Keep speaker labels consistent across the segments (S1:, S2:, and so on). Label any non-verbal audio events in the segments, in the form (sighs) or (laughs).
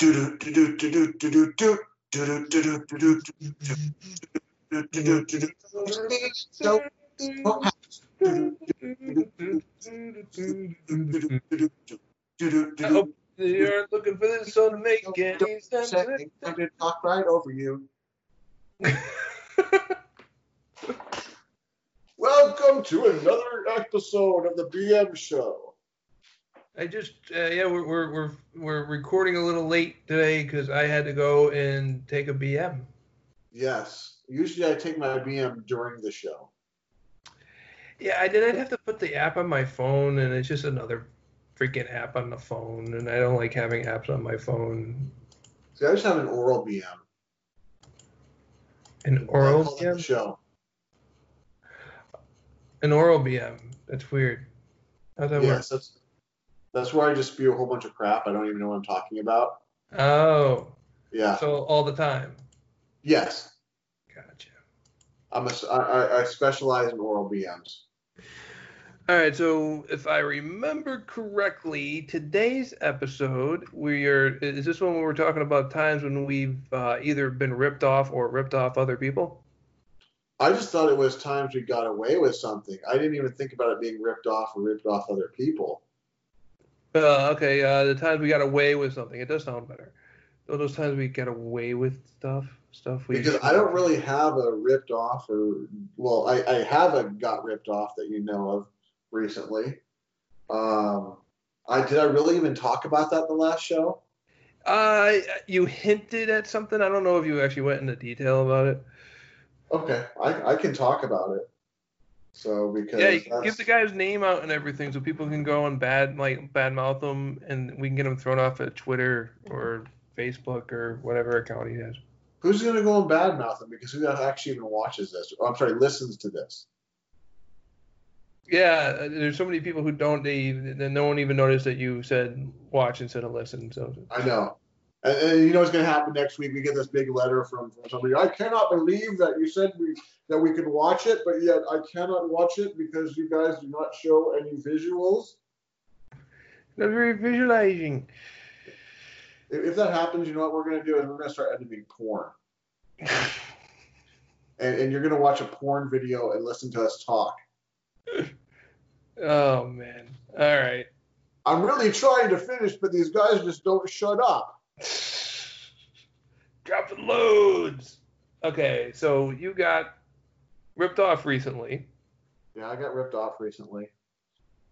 S1: I hope you aren't looking for this song to make any sense.
S2: I'm gonna talk right over you. (laughs) Welcome to another episode of the BM Show.
S1: I just uh, yeah we're, we're we're we're recording a little late today because I had to go and take a BM.
S2: Yes, usually I take my BM during the show.
S1: Yeah, I did. I'd have to put the app on my phone, and it's just another freaking app on the phone, and I don't like having apps on my phone.
S2: See, I just have an oral BM.
S1: An oral
S2: call it the
S1: BM.
S2: show.
S1: An oral BM. That's weird. How's that
S2: Yes, that's that's where I just spew a whole bunch of crap. I don't even know what I'm talking about.
S1: Oh,
S2: Yeah.
S1: so all the time.
S2: Yes,
S1: Gotcha.
S2: I'm a, I, I- specialize in oral BMs.
S1: All right, so if I remember correctly, today's episode we are is this one where we're talking about times when we've uh, either been ripped off or ripped off other people?
S2: I just thought it was times we got away with something. I didn't even think about it being ripped off or ripped off other people.
S1: Uh, okay, uh, the times we got away with something. It does sound better. Those times we get away with stuff, stuff we
S2: Because I don't really have a ripped off or well, I, I have a got ripped off that you know of recently. Um, I did I really even talk about that in the last show?
S1: Uh, you hinted at something. I don't know if you actually went into detail about it.
S2: Okay, I, I can talk about it. So because
S1: Yeah, you can give the guy's name out and everything, so people can go and bad like bad mouth him, and we can get him thrown off at Twitter or Facebook or whatever account he has.
S2: who's gonna go and badmouth him because who actually even watches this? Oh, I'm sorry, listens to this.
S1: Yeah, there's so many people who don't. They then no one even noticed that you said watch instead of listen. So
S2: I know. And, and you know what's going to happen next week? We get this big letter from, from somebody. I cannot believe that you said we that we could watch it, but yet I cannot watch it because you guys do not show any visuals.
S1: that's very visualizing.
S2: If, if that happens, you know what we're going to do is we're going to start editing porn, (laughs) and, and you're going to watch a porn video and listen to us talk.
S1: Oh man. All right.
S2: I'm really trying to finish, but these guys just don't shut up.
S1: Dropping loads. Okay, so you got ripped off recently.
S2: Yeah, I got ripped off recently.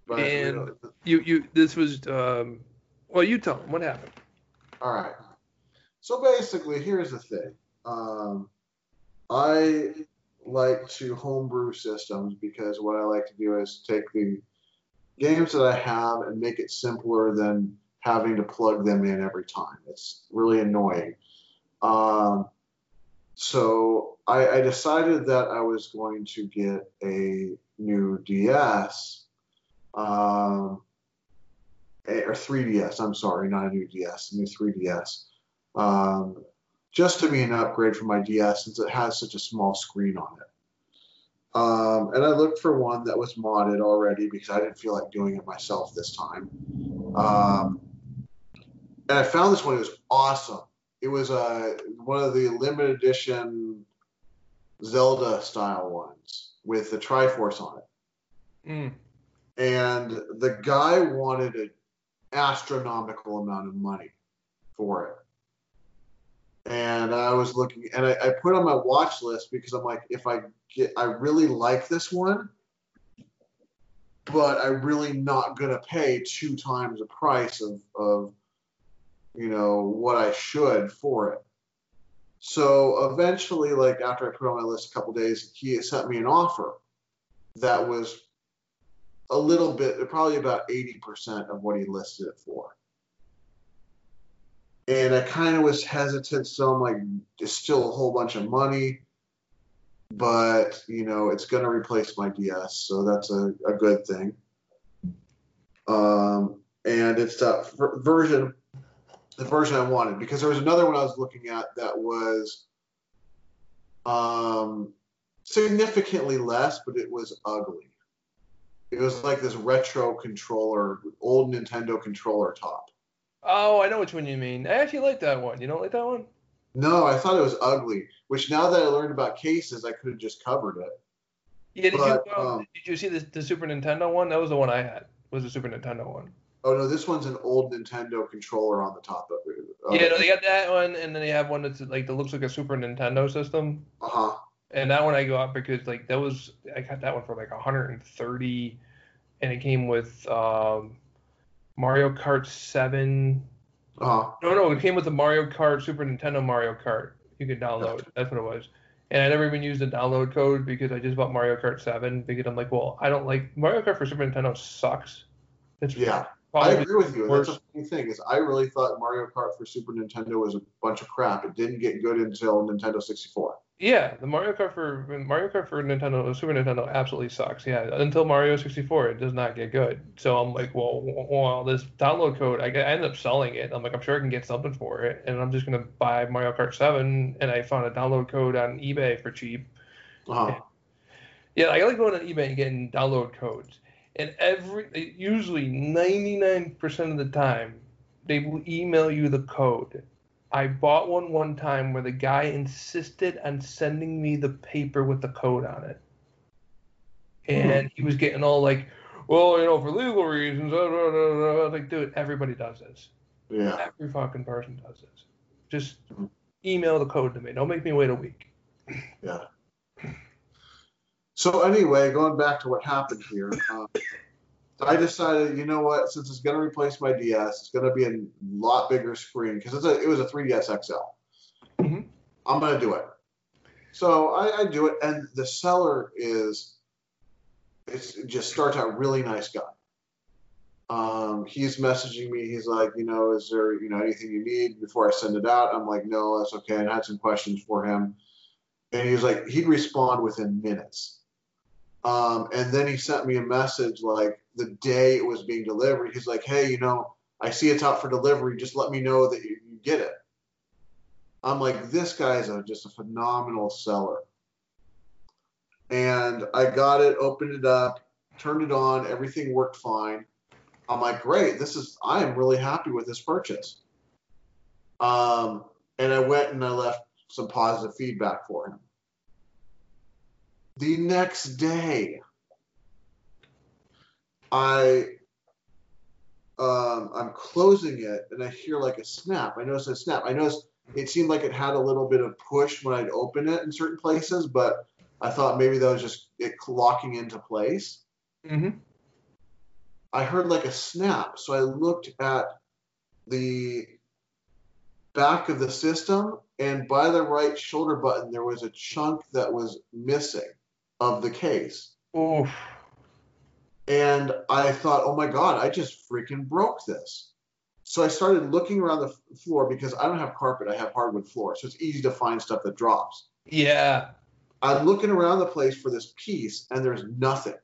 S2: But
S1: And- You you this was um. Well, you tell them what happened.
S2: All right. So basically, here's the thing. Um, I like to homebrew systems because what I like to do is take the games that I have and make it simpler than having to plug them in every time. It's really annoying. Um, so I, I decided that I was going to get a new DS. Um, or 3DS. I'm sorry, not a new DS, a new 3DS. Um, just to be an upgrade for my DS since it has such a small screen on it. Um, and I looked for one that was modded already because I didn't feel like doing it myself this time. Um, and I found this one. It was awesome. It was uh, one of the limited edition Zelda style ones with the Triforce on it
S1: Mm.
S2: and the guy wanted an astronomical amount of money for it. And I was looking, and I, I put on my watch list because I'm like, if I get, I really like this one, but I'm really not gonna pay two times the price of, of, you know, what I should for it. So eventually, like after I put on my list a couple days, he sent me an offer that was a little bit, probably about 80% of what he listed it for. And I kind of was hesitant, so I'm like, it's still a whole bunch of money, but you know, it's going to replace my DS, so that's a, a good thing. Um, and it's that ver- version, the version I wanted, because there was another one I was looking at that was um, significantly less, but it was ugly. It was like this retro controller, old Nintendo controller top.
S1: Oh, I know which one you mean. I actually like that one. You don't like that one?
S2: No, I thought it was ugly. Which now that I learned about cases, I could have just covered it.
S1: Yeah, did
S2: But,
S1: you um, did you see the, the Super Nintendo one? That was the one I had. Was the Super Nintendo one?
S2: Oh no, this one's an old Nintendo controller on the top of it.
S1: yeah, no, they got that one, and then they have one that's like that looks like a Super Nintendo system.
S2: Uh huh.
S1: And that one I got because like that was I got that one for like 130, and it came with um, Mario Kart 7.
S2: Uh huh.
S1: No, no, it came with the Mario Kart Super Nintendo Mario Kart. You could download. That's what it was. And I never even used the download code because I just bought Mario Kart 7 because I'm like, well, I don't like Mario Kart for Super Nintendo sucks. It's
S2: Yeah, I agree with you. That's
S1: worse.
S2: a funny thing is I really thought Mario Kart for Super Nintendo was a bunch of crap. It didn't get good until Nintendo 64.
S1: Yeah, the Mario Kart for Mario Kart for Nintendo Super Nintendo absolutely sucks. Yeah, until Mario 64, it does not get good. So I'm like, well, well, this download code, I, I ended up selling it. I'm like, I'm sure I can get something for it, and I'm just gonna buy Mario Kart 7. And I found a download code on eBay for cheap.
S2: Uh huh.
S1: Yeah, I like going on eBay and getting download codes. And every usually 99% of the time, they will email you the code. I bought one one time where the guy insisted on sending me the paper with the code on it. And he was getting all like, well, you know, for legal reasons, uh, uh, uh," like, dude, everybody does this.
S2: Yeah.
S1: Every fucking person does this. Just email the code to me. Don't make me wait a week.
S2: Yeah. So anyway, going back to what happened here, um, I decided, you know what? Since it's going to replace my DS, it's going to be a lot bigger screen because a, it was a 3DS XL.
S1: Mhm.
S2: I'm going to do it. So I, I do it, and the seller is, it's, it just starts out really nice guy. Um, he's messaging me. He's like, you know, is there, you know, anything you need before I send it out? I'm like, no, that's okay. And I had some questions for him. And he was like, he'd respond within minutes. Um, and then he sent me a message like the day it was being delivered. He's like, hey, you know, I see it's out for delivery. Just let me know that you, you get it. I'm like, this guy's a, just a phenomenal seller. And I got it, opened it up, turned it on, everything worked fine. I'm like, great, this is, I am really happy with this purchase. Um, and I went and I left some positive feedback for him. The next day, I um, I'm closing it and I hear like a snap. I noticed a snap. I noticed it seemed like it had a little bit of push when I'd open it in certain places, but I thought maybe that was just it locking into place.
S1: Mm-hmm.
S2: I heard like a snap, so I looked at the back of the system, and by the right shoulder button, there was a chunk that was missing of the case.
S1: Oof.
S2: And I thought, oh my God, I just freaking broke this. So I started looking around the f- floor because I don't have carpet, I have hardwood floor. So it's easy to find stuff that drops.
S1: Yeah.
S2: I'm looking around the place for this piece and there's nothing.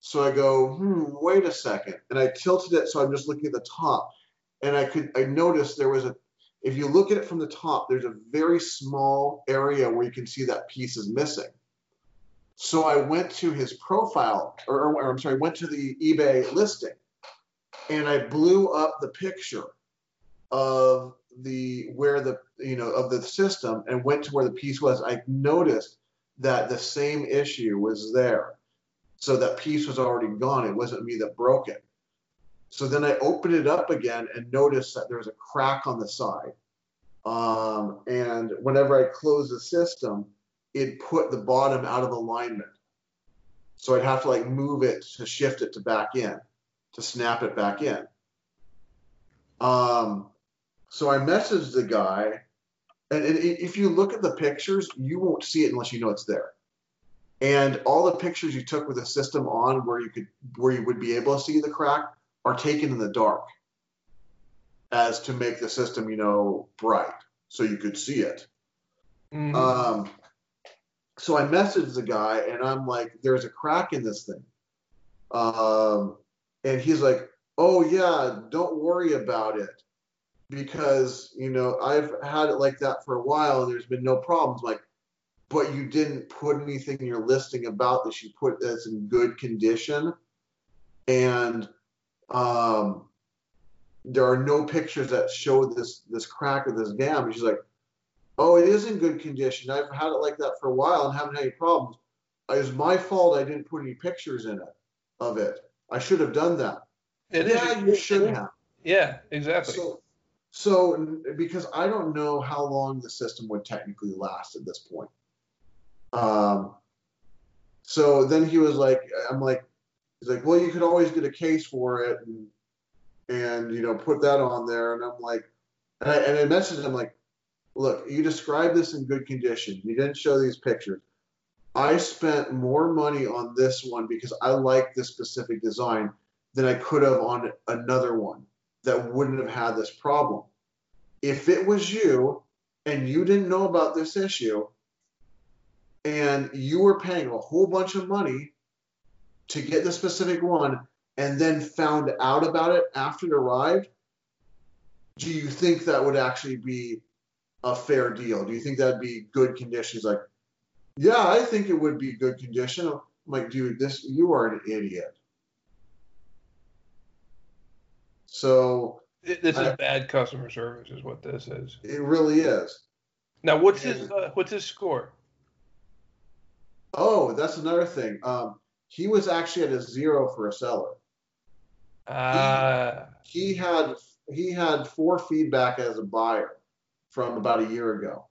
S2: So I go, hmm, wait a second. And I tilted it so I'm just looking at the top. And I could I noticed there was a if you look at it from the top, there's a very small area where you can see that piece is missing. So I went to his profile, or, or I'm sorry, went to the eBay listing, and I blew up the picture of the where the you know of the system and went to where the piece was. I noticed that the same issue was there, so that piece was already gone. It wasn't me that broke it. So then I opened it up again and noticed that there was a crack on the side. Um, and whenever I closed the system, it put the bottom out of alignment. So I'd have to like move it to shift it to back in, to snap it back in. Um, so I messaged the guy, and, and if you look at the pictures, you won't see it unless you know it's there. And all the pictures you took with the system on, where you could, where you would be able to see the crack, are taken in the dark, as to make the system, you know, bright, so you could see it.
S1: Mhm.
S2: Um, so I messaged the guy and I'm like, there's a crack in this thing. Um, and he's like, oh, yeah, don't worry about it. Because, you know, I've had it like that for a while and there's been no problems. Like, but you didn't put anything in your listing about this. You put this in good condition. And um, there are no pictures that show this this crack or this damage. She's like, oh, it is in good condition. I've had it like that for a while and haven't had any problems. It was my fault I didn't put any pictures in it of it. I should have done that.
S1: It is-
S2: yeah, you should have.
S1: Yeah, exactly.
S2: So, so because I don't know how long the system would technically last at this point. Um, so then he was like, I'm like, he's like, well, you could always get a case for it and, and you know, put that on there. And I'm like, and I, and I messaged him like, look, you described this in good condition. You didn't show these pictures. I spent more money on this one because I like this specific design than I could have on another one that wouldn't have had this problem. If it was you and you didn't know about this issue and you were paying a whole bunch of money to get the specific one and then found out about it after it arrived, do you think that would actually be a fair deal? Do you think that'd be good condition? He's like, yeah, I think it would be good condition. I'm like, dude, this you are an idiot. So
S1: this is
S2: I-
S1: bad customer service, is what this is.
S2: it really is.
S1: Now, what's his uh, what's his score?
S2: Oh, that's another thing. Um, he was actually at a zero for a seller.
S1: Uh,
S2: He had he had four feedback as a buyer from about a year ago.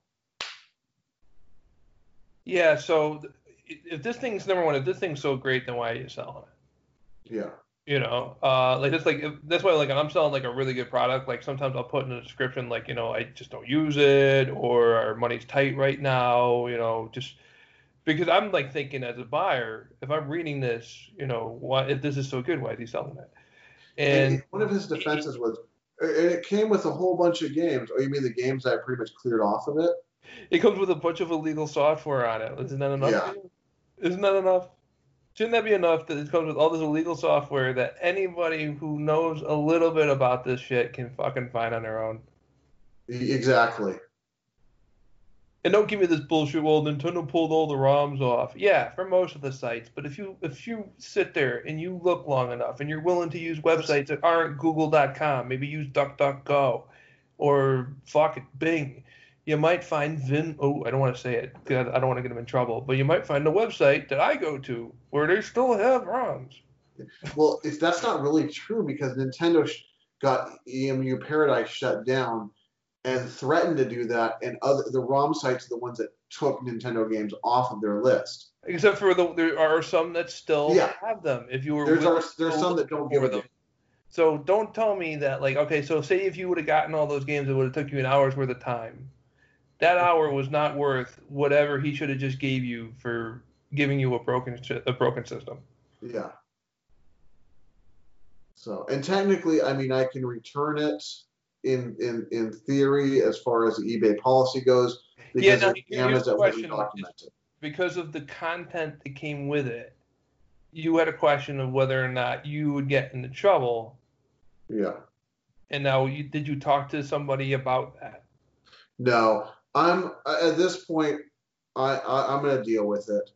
S1: yeah. So if this thing's number one, if this thing's so great, then why are you selling it?
S2: Yeah.
S1: You know, uh, like that's like that's why like I'm selling like a really good product. Like sometimes I'll put in a description like you know I just don't use it or our money's tight right now. You know, just because I'm like thinking as a buyer, if I'm reading this, you know, why if this is so good, why is he selling it?
S2: And,
S1: And
S2: one of his defenses was, and it came with a whole bunch of games. Oh, you mean the games I pretty much cleared off of it?
S1: it comes with a bunch of illegal software on it. Isn't that enough?
S2: Yeah.
S1: Isn't that enough? Shouldn't that be enough that it comes with all this illegal software that anybody who knows a little bit about this shit can fucking find on their own?
S2: Exactly.
S1: And don't give me this bullshit. Well, Nintendo pulled all the ROMs off. Yeah, for most of the sites. But if you if you sit there and you look long enough and you're willing to use websites that aren't Google.com, maybe use DuckDuckGo or fuck it, Bing, you might find Vin. Oh, I don't want to say it 'cause I don't want to get them in trouble. But you might find a website that I go to where they still have ROMs.
S2: Well, if that's not really true because Nintendo got EmuParadise shut down and threatened to do that, and other the ROM sites are the ones that took Nintendo games off of their list.
S1: Except for the there are some that still
S2: Yeah.
S1: have them. If you were
S2: There's are, there's some that don't give
S1: them. So don't tell me that like okay, so say if you would have gotten all those games, it would have took you an hour's worth of time. That hour was not worth whatever he should have just gave you for giving you a broken a broken system.
S2: Yeah. So, and technically, I mean, I can return it in in in theory as far as the eBay policy goes
S1: Yeah, here's the question. Because of the content that came with it, you had a question of whether or not you would get into trouble.
S2: Yeah.
S1: And now, you, did you talk to somebody about that?
S2: No, I'm at this point. I, I I'm gonna deal with it,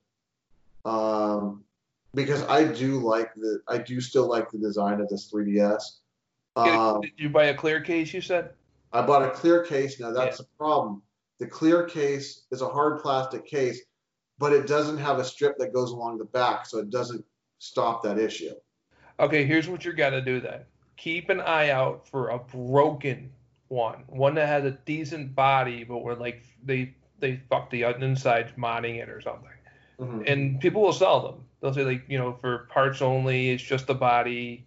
S2: um, because I do like the I do still like the design of this 3ds. Um,
S1: did you buy a clear case? You said.
S2: I bought a clear case. Now that's
S1: Yeah.
S2: the problem. The clear case is a hard plastic case, but it doesn't have a strip that goes along the back, so it doesn't stop that issue.
S1: Okay, here's what you got to do then. Keep an eye out for a broken one, one that has a decent body, but where like they they fuck the inside modding it or something.
S2: Mhm.
S1: And people will sell them. They'll say like you know for parts only, it's just the body,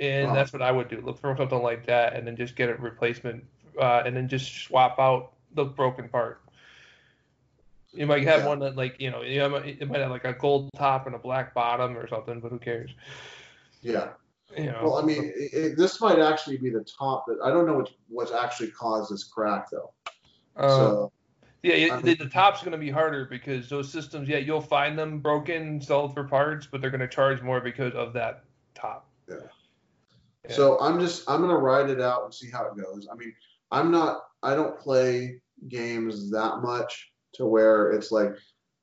S1: and that's what I would do. Look for something like that, and then just get a replacement, uh, and then just swap out the broken part. You might have
S2: Yeah.
S1: one that like you know you know, it might have like a gold top and a black bottom or something, but who cares?
S2: Yeah.
S1: You know.
S2: Well, I mean, it, it, this might actually be the top, but I don't know what what's actually caused this crack though.
S1: Um,
S2: so
S1: yeah, yeah
S2: I
S1: the,
S2: mean-
S1: the top's going to be harder because those systems, yeah, you'll find them broken, sold for parts, but they're going to charge more because of that top.
S2: Yeah. So I'm just I'm gonna ride it out and see how it goes. I mean, I'm not I don't play games that much to where it's like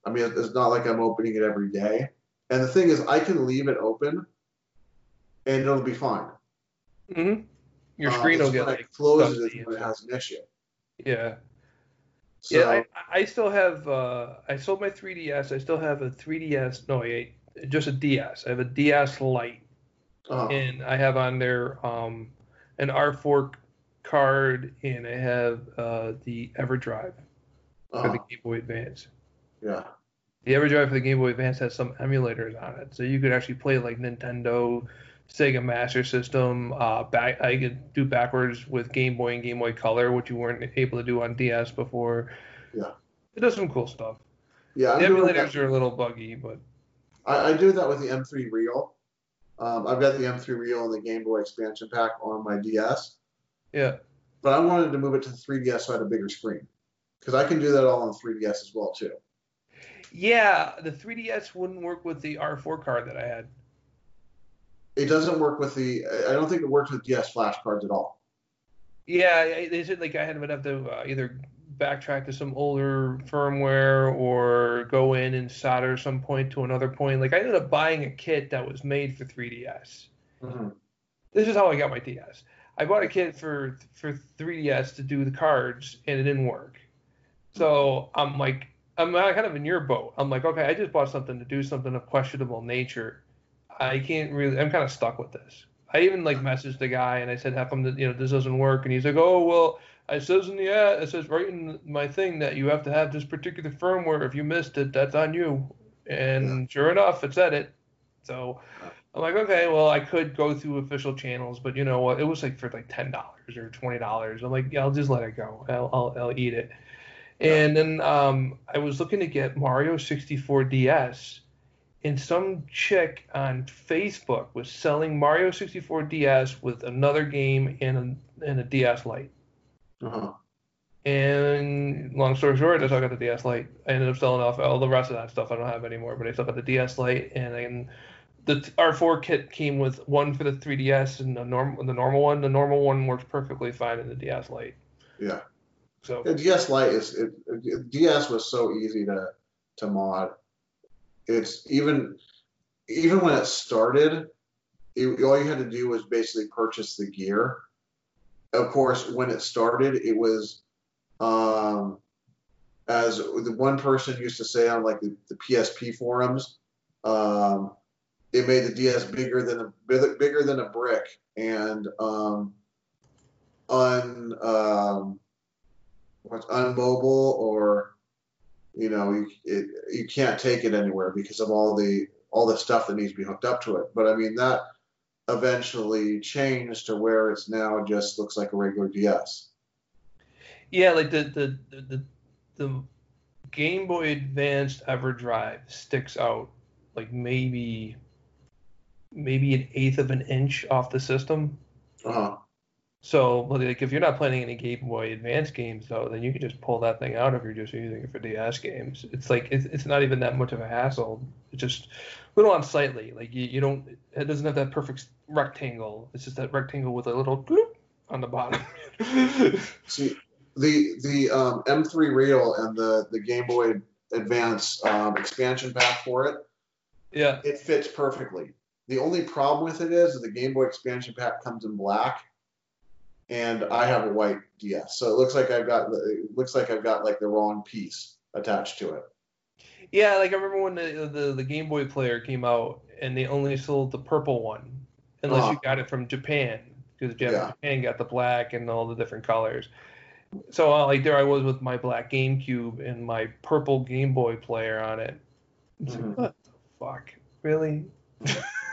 S2: I mean it's not like I'm opening it every day. And the thing is I can leave it open and it'll be fine.
S1: hmm Your
S2: Um,
S1: screen will get like
S2: it closes
S1: and
S2: when it has an issue.
S1: Yeah.
S2: So,
S1: yeah, I, I still have. Uh, I sold my 3DS. I still have a 3DS. No, wait, just a DS. I have a DS Lite,
S2: uh,
S1: and I have on there um, an R4 card, and I have uh, the EverDrive for the
S2: uh,
S1: Game Boy Advance.
S2: yeah,
S1: The EverDrive for the Game Boy Advance has some emulators on it, so you could actually play like Nintendo, Sega Master System. Uh, back I could do backwards with Game Boy and Game Boy Color, which you weren't able to do on DS before.
S2: Yeah.
S1: It does some cool stuff.
S2: yeah. I'm
S1: emulators are a little buggy, but
S2: I, I do that with the M3 Real. Um, I've got the M3 Real and the Game Boy expansion pack on my DS,
S1: yeah.
S2: but I wanted to move it to the 3DS so I had a bigger screen because I can do that all on 3DS as well too.
S1: Yeah, the 3DS wouldn't work with the R4 card that I had.
S2: It doesn't work with the. I don't think it works with DS flash cards at all.
S1: Yeah, they said like I had would have to uh, either backtrack to some older firmware or go in and solder some point to another point. Like I ended up buying a kit that was made for 3DS.
S2: Mm-hmm.
S1: This is how I got my DS. I bought a kit for for 3DS to do the cards, and it didn't work. So I'm like, I'm kind of in your boat. I'm like, okay, I just bought something to do something of questionable nature. I can't really. I'm kind of stuck with this. I even like messaged the guy and I said, "How come that you know this doesn't work?" And he's like, "Oh well, it says in the ad, it says right in my thing that you have to have this particular firmware. If you missed it, that's on you." And sure enough, it said it. So I'm like, okay, well, I could go through official channels, but you know what? It was like for like ten dollars or twenty dollars. I'm like, yeah, I'll just let it go. I'll I'll, I'll eat it. And then um, I was looking to get Mario 64 DS, and some chick on Facebook was selling Mario 64 DS with another game and a, and a DS Lite.
S2: Uh-huh.
S1: And long story short, I still got the DS Lite. I ended up selling off all the rest of that stuff. I don't have anymore, but I still got the DS Lite, and then the R4 kit came with one for the 3DS and the normal the normal one. The normal one works perfectly fine in the DS Lite.
S2: Yeah.
S1: So
S2: Yeah, DS Lite is it, it- DS was so easy to to mod. It's even even when it started, it, all you had to do was basically purchase the gear. Of course, when it started, it was um, as the one person used to say on like the, the PSP forums, um, it made the DS bigger than a bigger than a brick and um, un um, what's unmobile or you know you it, you can't take it anywhere because of all the all the stuff that needs to be hooked up to it. But I mean that eventually changed to where it's now just looks like a regular DS.
S1: yeah, like the the the the, the Game Boy Advanced EverDrive sticks out like maybe maybe an eighth of an inch off the system.
S2: Uh-huh.
S1: So, like, if you're not playing any Game Boy Advance games, though, then you can just pull that thing out if you're just using it for DS games. It's like it's, it's not even that much of a hassle. It's just a little unsightly. Like you, you don't, it doesn't have that perfect rectangle. It's just that rectangle with a little bloop on the bottom. (laughs)
S2: See, the the um, M3 Real and the the Game Boy Advance um, expansion pack for it,
S1: yeah,
S2: it fits perfectly. The only problem with it is that the Game Boy expansion pack comes in black, and I have a white DS, so it looks like I've got it looks like I've got like the wrong piece attached to it.
S1: yeah. Like I remember when the, the the Game Boy player came out, and they only sold the purple one, unless
S2: Uh-huh.
S1: you got it from Japan, because
S2: Yeah.
S1: Japan got the black and all the different colors. So uh, like there I was with my black GameCube and my purple Game Boy player on it. It's
S2: Mhm.
S1: like, what the fuck? Really? (laughs)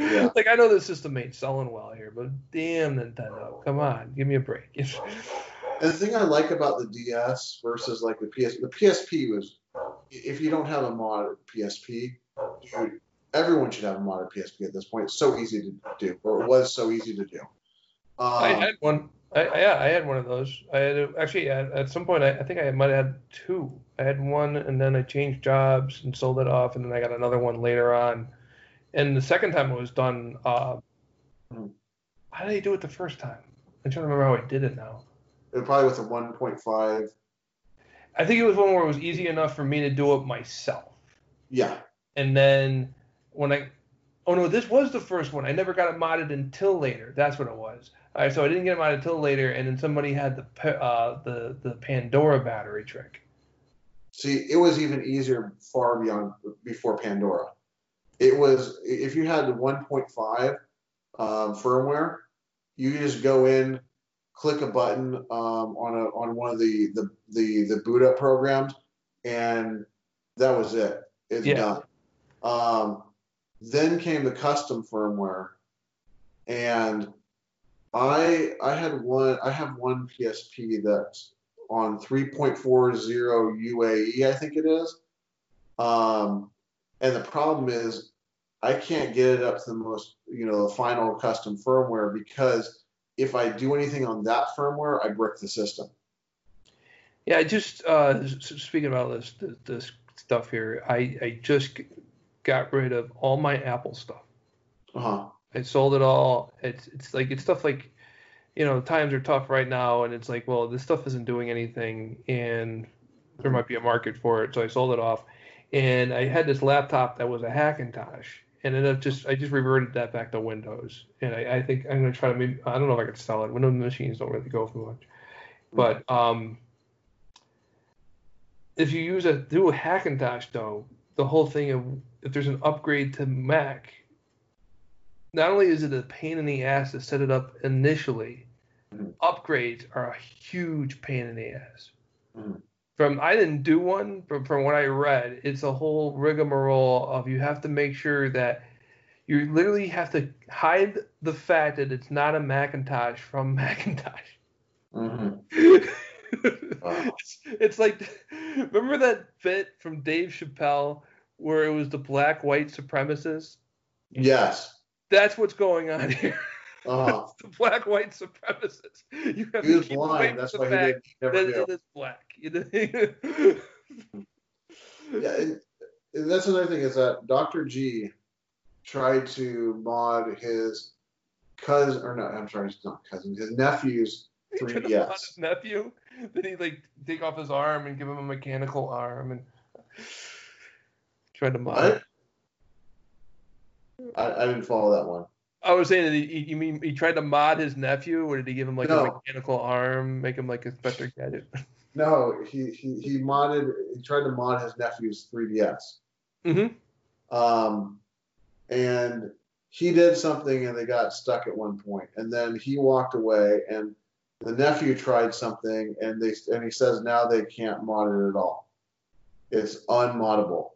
S2: Yeah.
S1: Like I know the system ain't selling well here, but damn Nintendo, come on, give me a break. (laughs)
S2: And the thing I like about the DS versus like the PS, the PSP was, if you don't have a modded PSP, dude, everyone should have a modded PSP at this point. It's so easy to do, or it was so easy to do. Um,
S1: I had one. I, I- yeah, I had one of those. I had a- actually at, at some point I, I think I might have had two. I had one and then I changed jobs and sold it off, and then I got another one later on. And the second time it was done, uh,
S2: Hmm.
S1: how did I do it the first time? I'm trying to remember how I did it now.
S2: it probably was a 1.5.
S1: I think it was one where it was easy enough for me to do it myself.
S2: Yeah,
S1: And then when I, oh no, this was the first one. I never got it modded until later. That's what it was. All right, so I didn't get it modded until later, and then somebody had the uh, the the Pandora battery trick.
S2: See, it was even easier far beyond before Pandora. It was if you had the 1.5 um, firmware, you just go in, click a button um, on a on one of the the the, the boot up programs, and that was it. It's
S1: Yeah.
S2: done. Um, then came the custom firmware, and I I had one I have one PSP that's on 3.40 UAE I think it is, um, and the problem is I can't get it up to the most you know the final custom firmware because if I do anything on that firmware, I brick the system.
S1: Yeah, I just uh, speaking about this, this this stuff here, I I just got rid of all my Apple stuff.
S2: Uh huh.
S1: I sold it all. It's it's like it's stuff like, you know, times are tough right now, and it's like, well, this stuff isn't doing anything, and there might be a market for it, so I sold it off. And I had this laptop that was a Hackintosh, and then it just I just reverted that back to Windows, and I, I think I'm gonna try to maybe I don't know if I could sell it. Windows machines don't really go for much, but um, if you use a do a Hackintosh though, the whole thing of if there's an upgrade to Mac, not only is it a pain in the ass to set it up initially,
S2: Mhm.
S1: upgrades are a huge pain in the ass.
S2: Mhm.
S1: From I didn't do one, but from what I read, it's a whole rigmarole of you have to make sure that you literally have to hide the fact that it's not a Macintosh from (laughs) Macintosh.
S2: hmm (laughs) Wow.
S1: it's, it's like remember that bit from Dave Chappelle where it was the black white supremacists?
S2: Yes.
S1: That's what's going on (laughs) here. (laughs)
S2: Uh,
S1: the black white supremacists. You have
S2: he
S1: to keep away
S2: blind.
S1: from
S2: That's why he didn't never
S1: that it is black. (laughs)
S2: Yeah, and, and that's another thing is that Dr. G tried to mod his cousin, or no, I'm sorry, it's not cousin, his nephew's
S1: He tried to mod
S2: 3DS.
S1: his nephew. Then he like take off his arm and give him a mechanical arm and (sighs) tried to mod.
S2: I, I didn't follow that one.
S1: I was saying he, you mean he tried to mod his nephew, or did he give him like a mechanical arm, make him like Inspector Gadget? (laughs)
S2: No, he, he, he modded, he tried to mod his nephew's 3DS.
S1: mm-hmm.
S2: Um, and he did something and they got stuck at one point. And then he walked away and the nephew tried something and they and he says now they can't mod it at all. It's unmoddable.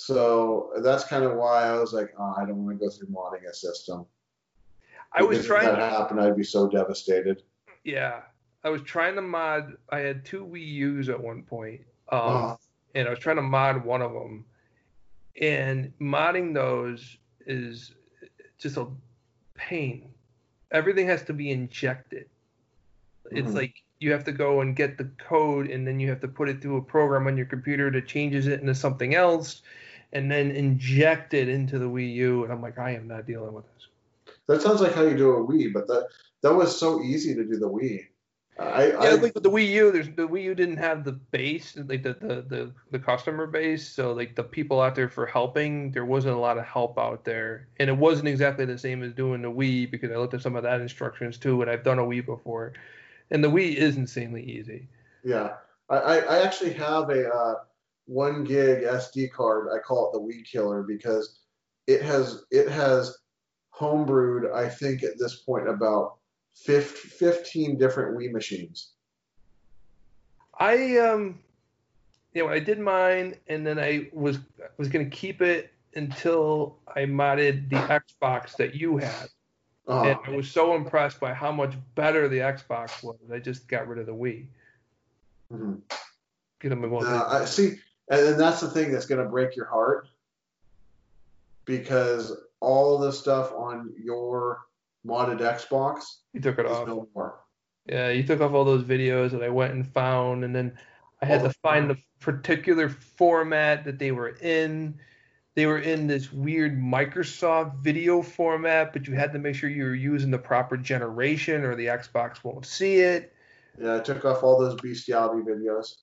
S2: So that's kind of why I was like, oh, I don't want to go through modding a system.
S1: I was trying.
S2: If that happened, I'd be so devastated.
S1: Yeah, I was trying to mod. I had two Wii U's at one point, um,
S2: Uh,
S1: and I was trying to mod one of them. And modding those is just a pain. Everything has to be injected. It's
S2: Mhm.
S1: like you have to go and get the code, and then you have to put it through a program on your computer that changes it into something else, and then inject it into the Wii U. And I'm like, I am not dealing with this.
S2: that sounds like how you do a Wii, but that that was so easy to do the Wii. I,
S1: Yeah,
S2: I
S1: like with the Wii U, there's the Wii U didn't have the base, like the, the the the customer base. So like the people out there for helping, there wasn't a lot of help out there, and it wasn't exactly the same as doing the Wii because I looked at some of that instructions too, and I've done a Wii before, and the Wii is insanely easy.
S2: Yeah, I, I, I actually have a uh, one gig SD card. I call it the Weed Killer because it has it has homebrewed. I think at this point about 15, 15 different Wii machines.
S1: I um, yeah, when I did mine, and then I was was gonna keep it until I modded the Xbox that you had.
S2: Uh,
S1: and I was so impressed by how much better the Xbox was. I just got rid of the Wii.
S2: mhm.
S1: Get them in one.
S2: Uh, I see, and then that's the thing that's going to break your heart because all the stuff on your modded Xbox
S1: You took it off.
S2: no more.
S1: Yeah, you took off all those videos that I went and found, and then I had
S2: All
S1: to find the particular format that they were in. They were in this weird Microsoft video format, but you had to make sure you were using the proper generation, or the Xbox won't see it.
S2: Yeah, I took off all those bestiality videos.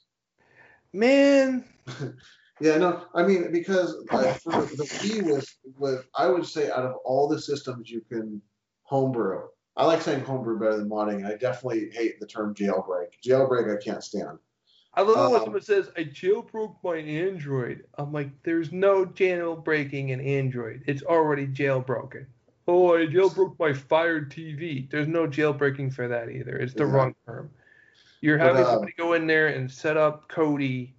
S1: Man, (laughs)
S2: Yeah, no, I mean because I, for the, key Wii was was I would say out of all the systems you can homebrew, I like saying homebrew better than modding. I definitely hate the term jailbreak. Jailbreak I can't stand.
S1: I love it when
S2: Um,
S1: someone says, I jailbroke my Android. I'm like, there's no jailbreaking in Android. It's already jailbroken. Oh, I jailbroke my Fire TV. There's no jailbreaking for that either. It's the
S2: Exactly.
S1: wrong term. You're
S2: But,
S1: having
S2: uh,
S1: somebody go in there and set up Kodi.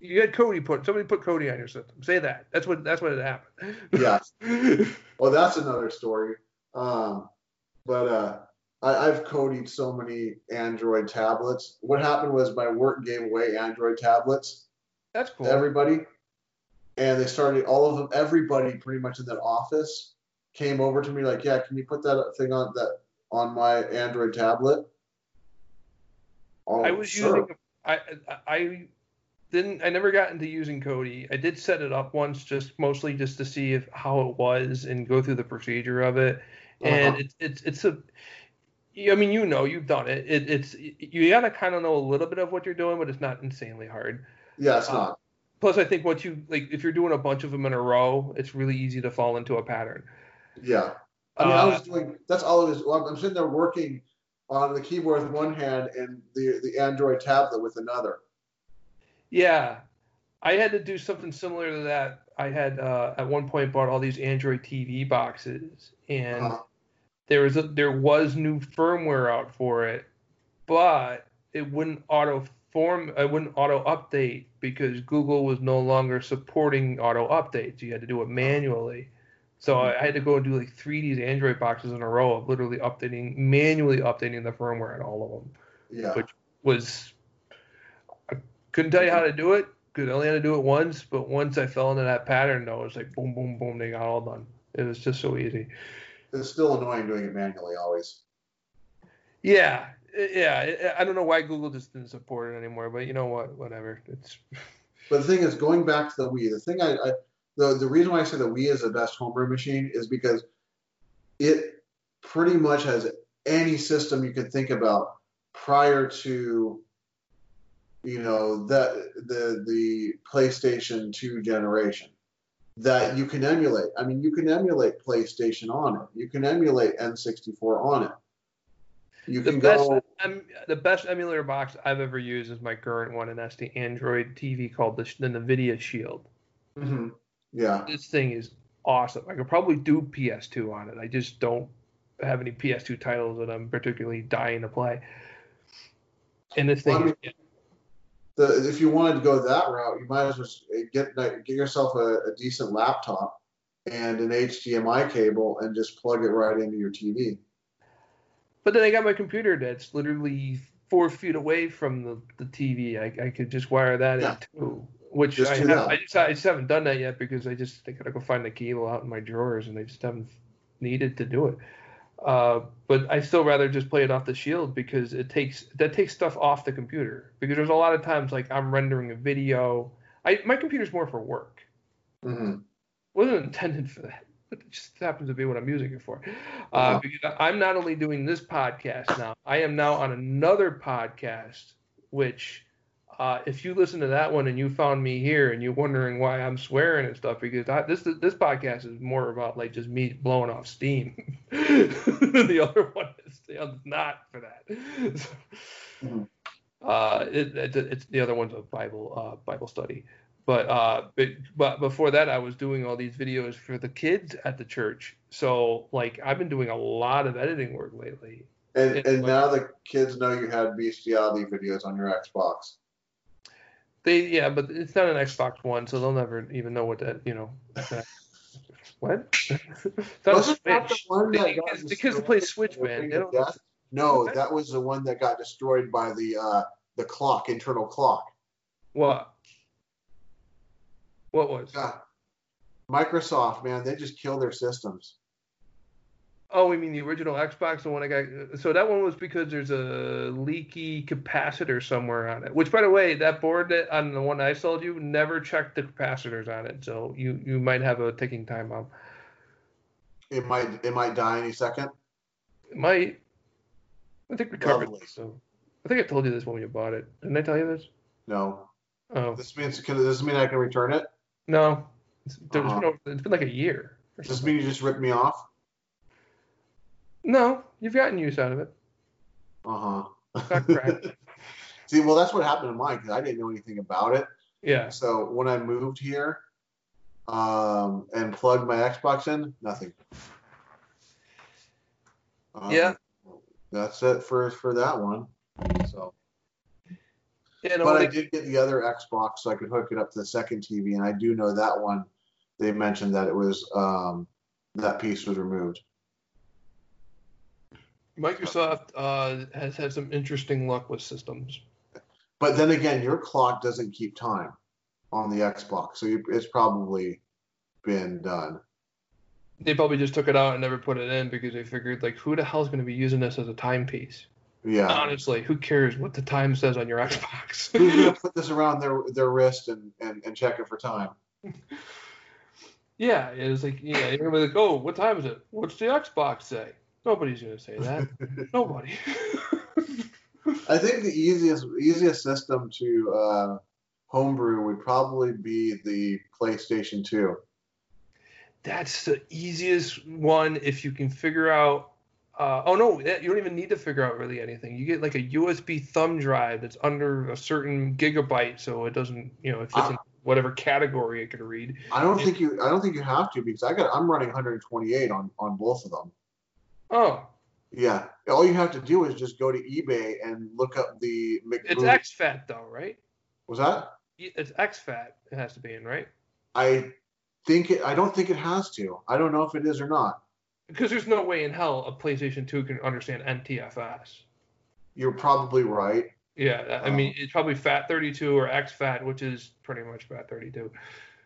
S1: You had Kodi put somebody put Kodi on your system. Say that. That's what that's what had happened. (laughs)
S2: Yes. Well, that's another story. Um, but uh, I, I've coded so many Android tablets. What happened was my work gave away Android tablets
S1: that's cool.
S2: to everybody, and they started all of them. Everybody, pretty much in that office, came over to me like, "Yeah, can you put that thing on that on my Android tablet?" Oh,
S1: I was
S2: sure.
S1: using I I- I didn't I never got into using Kodi. I did set it up once just mostly just to see if how it was and go through the procedure of it. And
S2: Uh-huh.
S1: it's it's it's a I mean you know you've done it. it it's you gotta kind of know a little bit of what you're doing, but it's not insanely hard.
S2: Yeah, it's
S1: uh,
S2: not.
S1: Plus I think once you like if you're doing a bunch of them in a row, it's really easy to fall into a pattern.
S2: Yeah. I mean, I
S1: Uh,
S2: was doing. That's all it well, I'm sitting there working on the keyboard with one hand and the the Android tablet with another.
S1: Yeah, I had to do something similar to that. I had uh, at one point bought all these Android TV boxes, and
S2: Uh,
S1: there was a, there was new firmware out for it, but it wouldn't auto form. It wouldn't auto update because Google was no longer supporting auto updates. You had to do it manually. So I, I had to go and do like three of these Android boxes in a row of literally updating, manually updating the firmware on all of them
S2: yeah.
S1: Which- was I couldn't tell you how to do it. Could only had to do it once, but once I fell into that pattern, though, it was like boom, boom, boom. They got all done. It was just so easy.
S2: It's still annoying doing it manually always.
S1: Yeah, yeah. I- I don't know why Google just didn't support it anymore, but you know what? Whatever. It's
S2: But the thing is, going back to the Wii, the thing I, I the the reason why I say that Wii is the best homebrew machine is because it pretty much has any system you could think about prior to you know that the the PlayStation 2 generation that you can emulate. I mean, you can emulate PlayStation on it. You can emulate N64 on it. You
S1: the
S2: can
S1: best.
S2: go.
S1: em- the best emulator box I've ever used is my current one, and that's the Android TV called the, the Nvidia Shield.
S2: Mhm. Yeah.
S1: This thing is awesome. I could probably do PS2 on it. I just don't have any PS2 titles that I'm particularly dying to play. And this thing,
S2: Well, I
S1: is,
S2: the, if you wanted to go that route, you might as well get get yourself a, a decent laptop and an HDMI cable and just plug it right into your TV.
S1: but then I got my computer that's literally four feet away from the, the TV. I, I could just wire that
S2: Yeah.
S1: in too. Which
S2: Just
S1: I, have. I, just, I just haven't done that yet because I just I gotta go find the cable out in my drawers and I just haven't needed to do it. Uh, but I still rather just play it off the Shield because it takes that takes stuff off the computer because there's a lot of times like I'm rendering a video. I my computer's more for work.
S2: hmm
S1: wasn't intended for that. But it just happens to be what I'm using it for. Uh,
S2: Uh-huh.
S1: because I'm not only doing this podcast now, I am now on another podcast, which, uh, if you listen to that one and you found me here and you're wondering why I'm swearing and stuff, because I, this this podcast is more about like just me blowing off steam. (laughs) the other one is not for that. So,
S2: Mhm.
S1: uh, it, it, it's the other one's a Bible uh, Bible study. But uh, but, but before that, I was doing all these videos for the kids at the church. So like I've been doing a lot of editing work lately.
S2: And
S1: It-
S2: and now the kids know you had bestiality videos on your Xbox.
S1: They yeah, but it's not an Xbox One, so they'll never even know what that you know. That, (laughs) what? (laughs) it's not
S2: Wasn't that the one that got
S1: kids- the kids that play Switch, man,
S2: Ring
S1: they
S2: of
S1: don't-
S2: Death? No, that was the one that got destroyed by the uh, the clock, internal clock.
S1: What? What was?
S2: God. Microsoft, man, they just kill their systems.
S1: Oh, we mean the original Xbox, the one I got. So that one was because there's a leaky capacitor somewhere on it. Which, by the way, that board that on the one I sold you never checked the capacitors on it, so you you might have a ticking time bomb.
S2: It might it might die any second.
S1: It might. I think we covered
S2: Lovely.
S1: this. So I think I told you this when you bought it. Didn't I tell you this?
S2: No.
S1: Oh
S2: This means can does this mean I can return it?
S1: no, it's,
S2: Uh-huh.
S1: been over, it's been like a year.
S2: Does this mean you just ripped me off?
S1: No, you've gotten use out of it.
S2: Uh huh. (laughs) See, well, that's what happened to mine because I didn't know anything about it.
S1: Yeah.
S2: So when I moved here um, and plugged my Xbox in, nothing. Um,
S1: Yeah.
S2: That's it for for that one. So,
S1: Yeah, no,
S2: but I did get the other Xbox so I could hook it up to the second TV, and I do know that one. They mentioned that it was um, that piece was removed.
S1: Microsoft uh, has had some interesting luck with systems.
S2: But then again, your clock doesn't keep time on the Xbox, so you, it's probably been done.
S1: They probably just took it out and never put it in because they figured, like, who the hell's going to be using this as a timepiece?
S2: Yeah.
S1: Honestly, who cares what the time says on your Xbox?
S2: Who's gonna put (laughs) this around their their wrist and, and, and check it for time? (laughs)
S1: yeah, it was like, yeah, be like, oh, what time is it? What's the Xbox say? Nobody's gonna say that. (laughs) Nobody. (laughs)
S2: I think the easiest easiest system to uh, homebrew would probably be the PlayStation 2.
S1: That's the easiest one if you can figure out. Uh, oh no, you don't even need to figure out really anything. You get like a USB thumb drive that's under a certain gigabyte, so it doesn't, you know, it fits
S2: Ah.
S1: in whatever category it can read.
S2: I don't
S1: Yeah.
S2: think you I don't think you have to because I got I'm running 128 on on both of them.
S1: Oh,
S2: Yeah, all you have to do is just go to eBay and look up the
S1: it's
S2: McBoot.
S1: exFAT though, right?
S2: Was that?
S1: It's exFAT. It has to be in, right?
S2: I think it. I don't think it has to. I don't know if it is or not.
S1: Because there's no way in hell a PlayStation 2 can understand NTFS.
S2: You're probably right.
S1: Yeah, I
S2: Oh.
S1: mean it's probably FAT32 or exFAT, which is pretty much FAT32.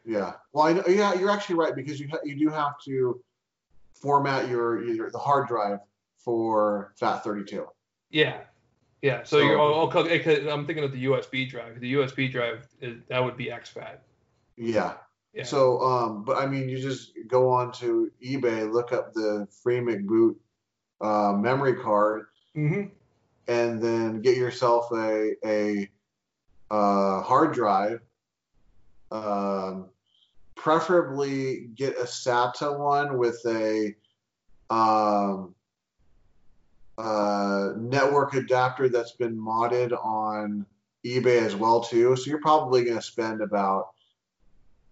S2: Yeah. Well, I know, yeah, you're actually right because you ha- you do have to format your, your the hard drive for FAT32.
S1: Yeah, yeah. So,
S2: So-
S1: you're, oh, 'cause I'm thinking of the USB drive. The USB drive is, that would be exFAT.
S2: Yeah.
S1: Yeah.
S2: So, um, but I mean, you just go on to eBay, look up the free McBoot uh, memory card,
S1: hmm
S2: and then get yourself a a uh, hard drive. Um, preferably get a SATA one with a um, uh, network adapter that's been modded on eBay as well too. So you're probably going to spend about,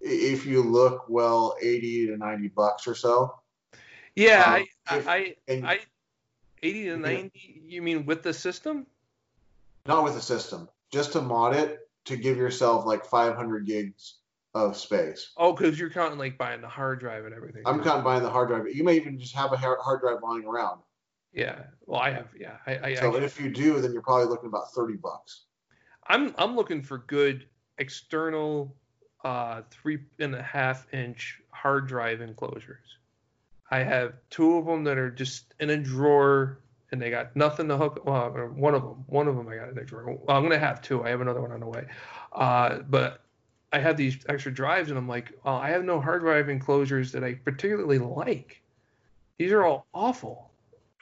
S2: if you look well, 80 to 90 bucks or so.
S1: Yeah,
S2: Um,
S1: I,
S2: if-
S1: I,
S2: And
S1: I, 80 to. 90. You mean with the system?
S2: not with the system, just to mod it to give yourself like 500 gigs of space.
S1: Oh, because you're counting like buying the hard drive and everything.
S2: I'm counting buying the hard drive. You may even just have a hard drive lying around.
S1: Yeah. Well, I have. Yeah. I. I
S2: So
S1: actually,
S2: if you do, then you're probably looking about 30 bucks.
S1: I'm. I'm looking for good external, uh, three and a half inch hard drive enclosures. I have two of them that are just in a drawer, and they got nothing to hook. Well, one of them. One of them I got in a drawer. Well, I'm gonna have two. I have another one on the way. Uh, but I have these extra drives, and I'm like, oh, I have no hard drive enclosures that I particularly like. These are all awful.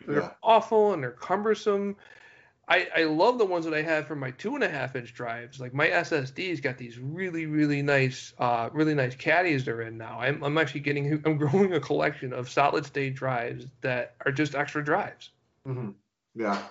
S1: They're
S2: Yeah.
S1: awful and they're cumbersome. I, I love the ones that I have for my two and a half inch drives. Like my SSD's got these really really nice uh, really nice caddies they're in now. I'm, I'm actually getting (laughs) I'm growing a collection of solid state drives that are just extra drives,
S2: hmm Yeah.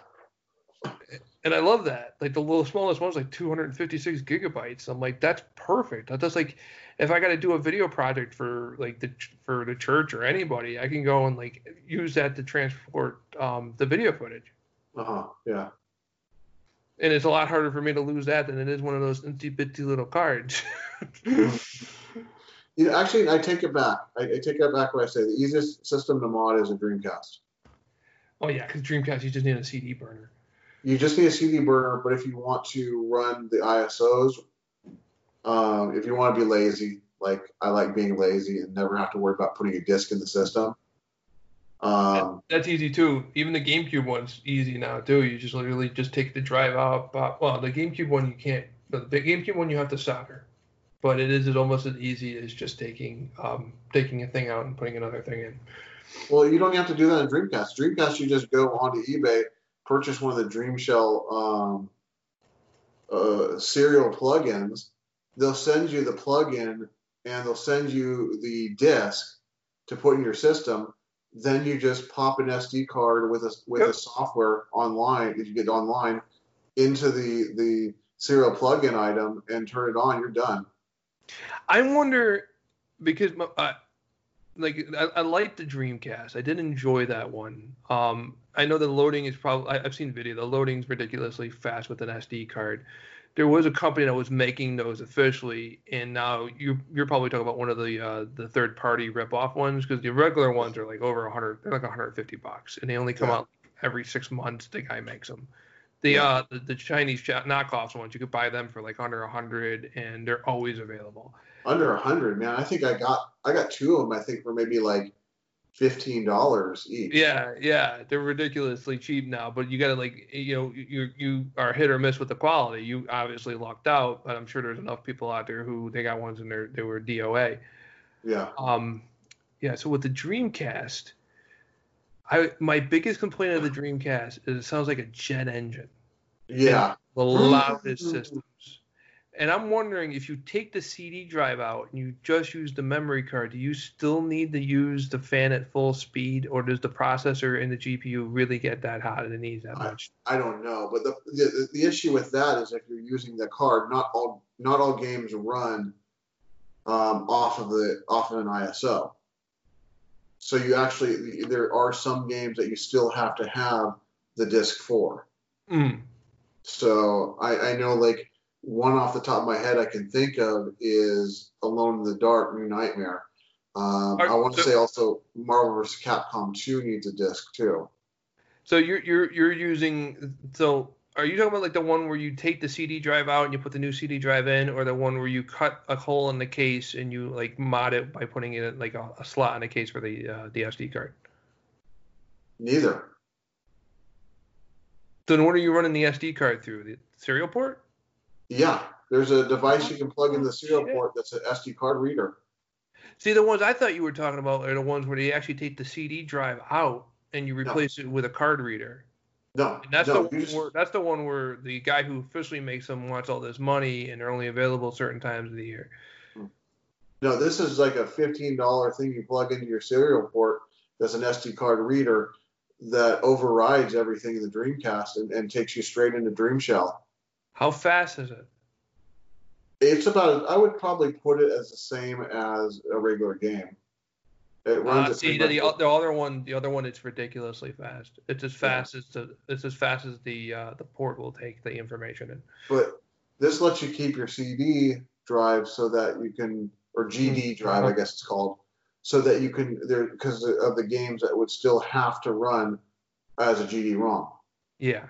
S1: And I love that. Like the little smallest one's like 256 gigabytes. I'm like that's perfect. That's like if I got to do a video project for like the for the church or anybody, I can go and like use that to transport um, the video footage.
S2: Uh huh. Yeah.
S1: and it's a lot harder for me to lose that than it is one of those itty bitty little cards. (laughs)
S2: You know, actually, I take it back. I, I take it back when I say the easiest system to mod is a Dreamcast.
S1: oh yeah, because Dreamcast you just need a CD burner.
S2: You just need a CD burner, but if you want to run the ISOs, um, if you want to be lazy, like I like being lazy and never have to worry about putting a disk in the system. Um,
S1: That's easy too. Even the GameCube one's easy now too. You just literally just take the drive out. Pop. Well, the GameCube one you can't. but The GameCube one you have to solder, but it is almost as easy as just taking um, taking a thing out and putting another thing in.
S2: well, you don't have to do that in Dreamcast. Dreamcast, you just go onto eBay, purchase one of the Dream Shell um, uh, serial plugins. They'll send you the plugin and they'll send you the disk to put in your system. then you just pop an SD card with a with a software online if you get online into the the serial plug-in item and turn it on. You're done.
S1: I wonder because my, I, like I, I like the Dreamcast. I did enjoy that one. Um, I know the loading is probably I've seen video. The loading's ridiculously fast with an SD card. There was a company that was making those officially, and now you you're probably talking about one of the uh, the third party rip off ones because the regular ones are like over 100. They're like 150 bucks, and they only come
S2: Yeah.
S1: out every six months. The guy makes them. The
S2: Yeah.
S1: uh the, the Chinese knockoffs ones you could buy them for like under 100, and they're always available.
S2: Under a hundred, man. I think I got I got two of them. I think for maybe like fifteen dollars each.
S1: Yeah, yeah, they're ridiculously cheap now, but you gotta like, you know, you you are hit or miss with the quality. You obviously lucked out, but I'm sure there's enough people out there who they got ones and they they were DOA.
S2: Yeah.
S1: Um, yeah. So with the Dreamcast, I my biggest complaint of the Dreamcast is it sounds like a jet engine,
S2: Yeah.
S1: the loudest systems. And I'm wondering if you take the CD drive out and you just use the memory card, do you still need to use the fan at full speed, or does the processor and the GPU really get that hot and it needs that
S2: I-
S1: much?
S2: I don't know, but the, the the issue with that is if you're using the card, not all not all games run um, off of the off of an ISO. So you actually there are some games that you still have to have the disc for.
S1: Mm.
S2: So I, I know like one off the top of my head I can think of is Alone in the Dark, New Nightmare. Um,
S1: Are-
S2: I want to
S1: so-
S2: say also Marvel vs. Capcom 2 needs a disc too.
S1: So you're you're you're using so are you talking about like the one where you take the CD drive out and you put the new CD drive in, or the one where you cut a hole in the case and you like mod it by putting in like a, a slot in the case for the uh, the SD card?
S2: Neither.
S1: Then what are you running the SD card through? The serial port?
S2: Yeah, there's a device you can plug in the oh, serial
S1: Shit.
S2: port that's an SD card reader.
S1: See, the ones I thought you were talking about are the ones where they actually take the CD drive out and you replace it with a card reader.
S2: No,
S1: And that's
S2: no,
S1: the one
S2: just-
S1: where that's the one where the guy who officially makes them wants all this money and they're only available certain times of the year.
S2: no, this is like a fifteen dollar thing you plug into your serial port that's an SD card reader that overrides everything in the Dreamcast and, and takes you straight into Dream Shell.
S1: How fast is it?
S2: It's about I would probably put it as the same as a regular game. It runs
S1: Uh, see,
S2: pretty
S1: the, the other one, the other one, it's ridiculously fast. It's as fast as the it's as fast as the uh, the port will take the information in.
S2: but this lets you keep your CD drive so that you can or GD drive I guess it's called so that you can there because of the games that would still have to run as a GD ROM.
S1: Yeah.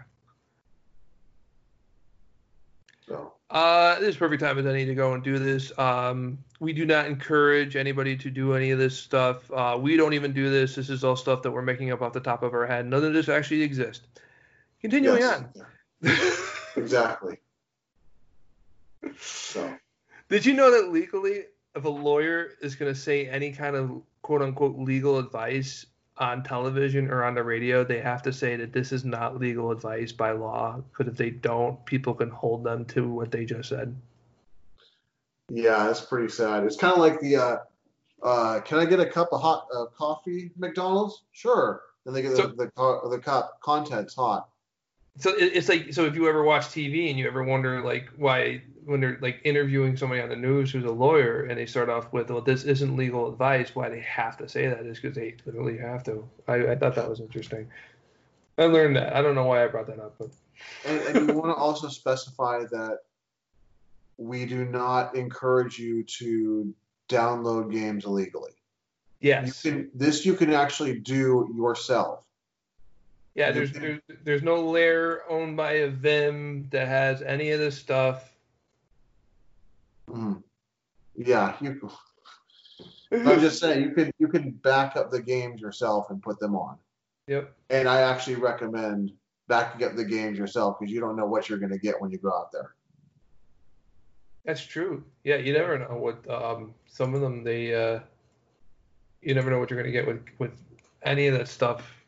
S2: So
S1: Uh, this is perfect time as any to go and do this. Um, we do not encourage anybody to do any of this stuff. Uh, we don't even do this. This is all stuff that we're making up off the top of our head. None of this actually exists. Continuing
S2: yes,
S1: on. (laughs)
S2: exactly. So
S1: Did you know that legally, if a lawyer is going to say any kind of quote unquote legal advice on television or on the radio, they have to say that this is not legal advice by law. Because if they don't, people can hold them to what they just said.
S2: yeah, it's pretty sad. It's kind of like the uh, uh, can I get a cup of hot uh, coffee, McDonald's? Sure. And they get
S1: So-
S2: the the, the cup contents hot.
S1: So it's like so if you ever watch TV and you ever wonder like why when they're like interviewing somebody on the news who's a lawyer and they start off with well this isn't legal advice why they have to say that is because they literally have to. I, I thought that was interesting. I learned that. I don't know why I brought that up, but
S2: And, and you want to also specify that we do not encourage you to download games illegally.
S1: yes,
S2: You can this you can actually do yourself.
S1: Yeah. There's there's there's no layer owned by a Vim that has any of this stuff.
S2: Mhm. Yeah, you. (laughs) I'm just saying you can you can back up the games yourself and put them on.
S1: Yep.
S2: And I actually recommend backing up the games yourself because you don't know what you're going to get when you go out there.
S1: That's true. Yeah, you never know what um, some of them they uh, you never know what you're gonna get with with any of that stuff.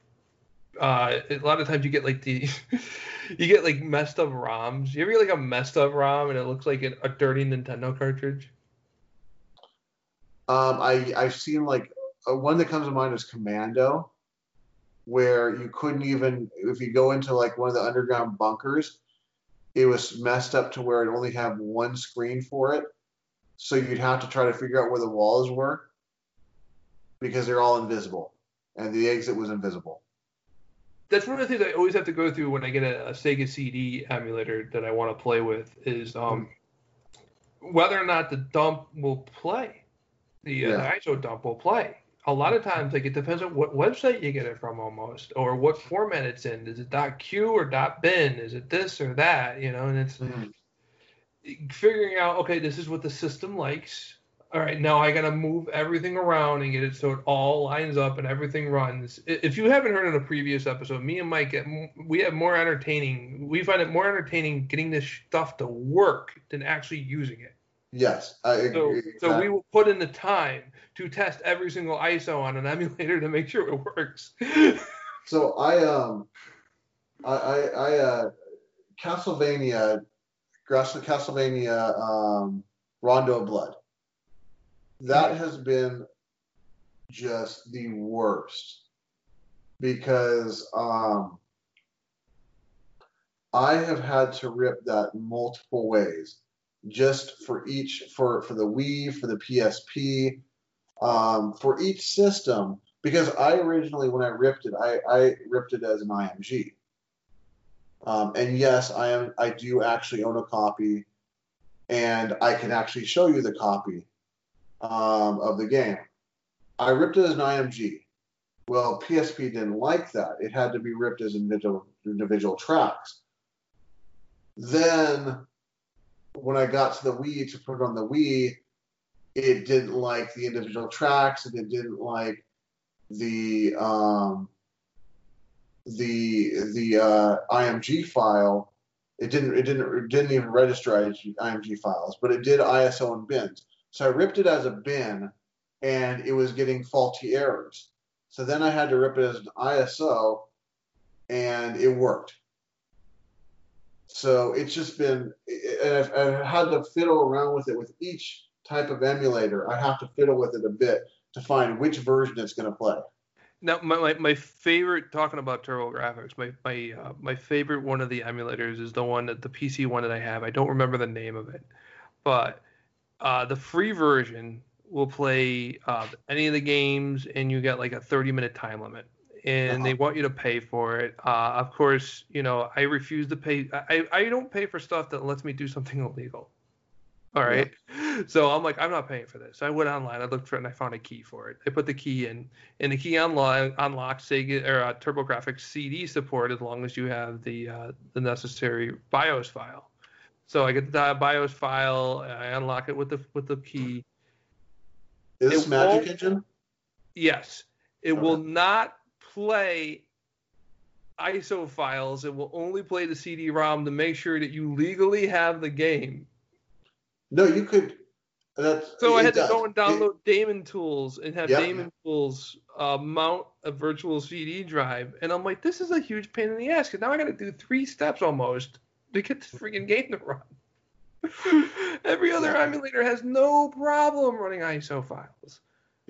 S1: Uh, a lot of times you get like the (laughs) you get like messed up ROMs. You ever get like a messed up ROM and it looks like an, a dirty Nintendo cartridge?
S2: Um, I I've seen like uh, one that comes to mind is Commando, where you couldn't even if you go into like one of the underground bunkers, it was messed up to where it only had one screen for it, so you'd have to try to figure out where the walls were because they're all invisible, and the exit was invisible.
S1: That's one of the things I always have to go through when I get a, a Sega CD emulator that I want to play with is um, whether or not the dump will play. The, uh, the ISO dump will play. A lot of times, like it depends on what website you get it from, almost, or what format it's in. Is it .cue or .bin? Is it this or that? You know, and it's figuring out okay this is what the system likes all right now i gotta move everything around and get it so it all lines up and everything runs if you haven't heard in a previous episode me and mike get we have more entertaining we find it more entertaining getting this stuff to work than actually using it
S2: Yes, I
S1: so,
S2: agree.
S1: so we will put in the time to test every single iso on an (laughs) emulator to make sure it works (laughs)
S2: So I um I I, I uh Castlevania Castlevania um Rondo of Blood. That has been just the worst because um I have had to rip that multiple ways just for each for for the Wii, for the PSP, um, for each system because I originally when I ripped it, I, I ripped it as an IMG. Um, and yes, I am I do actually own a copy, and I can actually show you the copy um, of the game. I ripped it as an IMG. Well, PSP didn't like that. It had to be ripped as individual individual tracks. Then, when I got to the Wii to put it on the Wii, it didn't like the individual tracks, and it didn't like the um, the the uh, IMG file. It didn't it didn't it didn't even register IMG files, but it did ISO and bins. So I ripped it as a bin, and it was getting faulty errors. So then I had to rip it as an ISO, and it worked. So it's just been, and I've, I've had to fiddle around with it with each type of emulator. I have to fiddle with it a bit to find which version it's going to play.
S1: Now, my, my, my favorite talking about TurboGrafx, my my uh, my favorite one of the emulators is the one that the PC one that I have. I don't remember the name of it, but uh, the free version will play uh, any of the games, and you get like a 30 minute time limit, and they
S2: Uh-huh.
S1: want you to pay for it. Uh, of course, you know I refuse to pay. I I don't pay for stuff that lets me do something (laughs) illegal. All right. So I'm like, I'm not paying for this. I went online, I looked for it, and I found a key for it. I put the key in, and the key unlock, unlocks Sega or uh, TurboGrafx CD support as long as you have the uh, the necessary BIOS file. So I get the BIOS file, I unlock it with the with the key.
S2: Is this
S1: It
S2: Magic Engine?
S1: Yes, it
S2: Okay.
S1: will not play ISO files. It will only play the CD-ROM to make sure that you legally have the game.
S2: No, you could. That's
S1: So I
S2: it
S1: had to go and download Daemon Tools and have
S2: Yep.
S1: Daemon Tools uh, mount a virtual CD drive, and I'm like, this is a huge pain in the ass because now I got to do three steps almost to get the freaking game to run. (laughs) Every other
S2: Yeah.
S1: emulator has no problem running ISO files.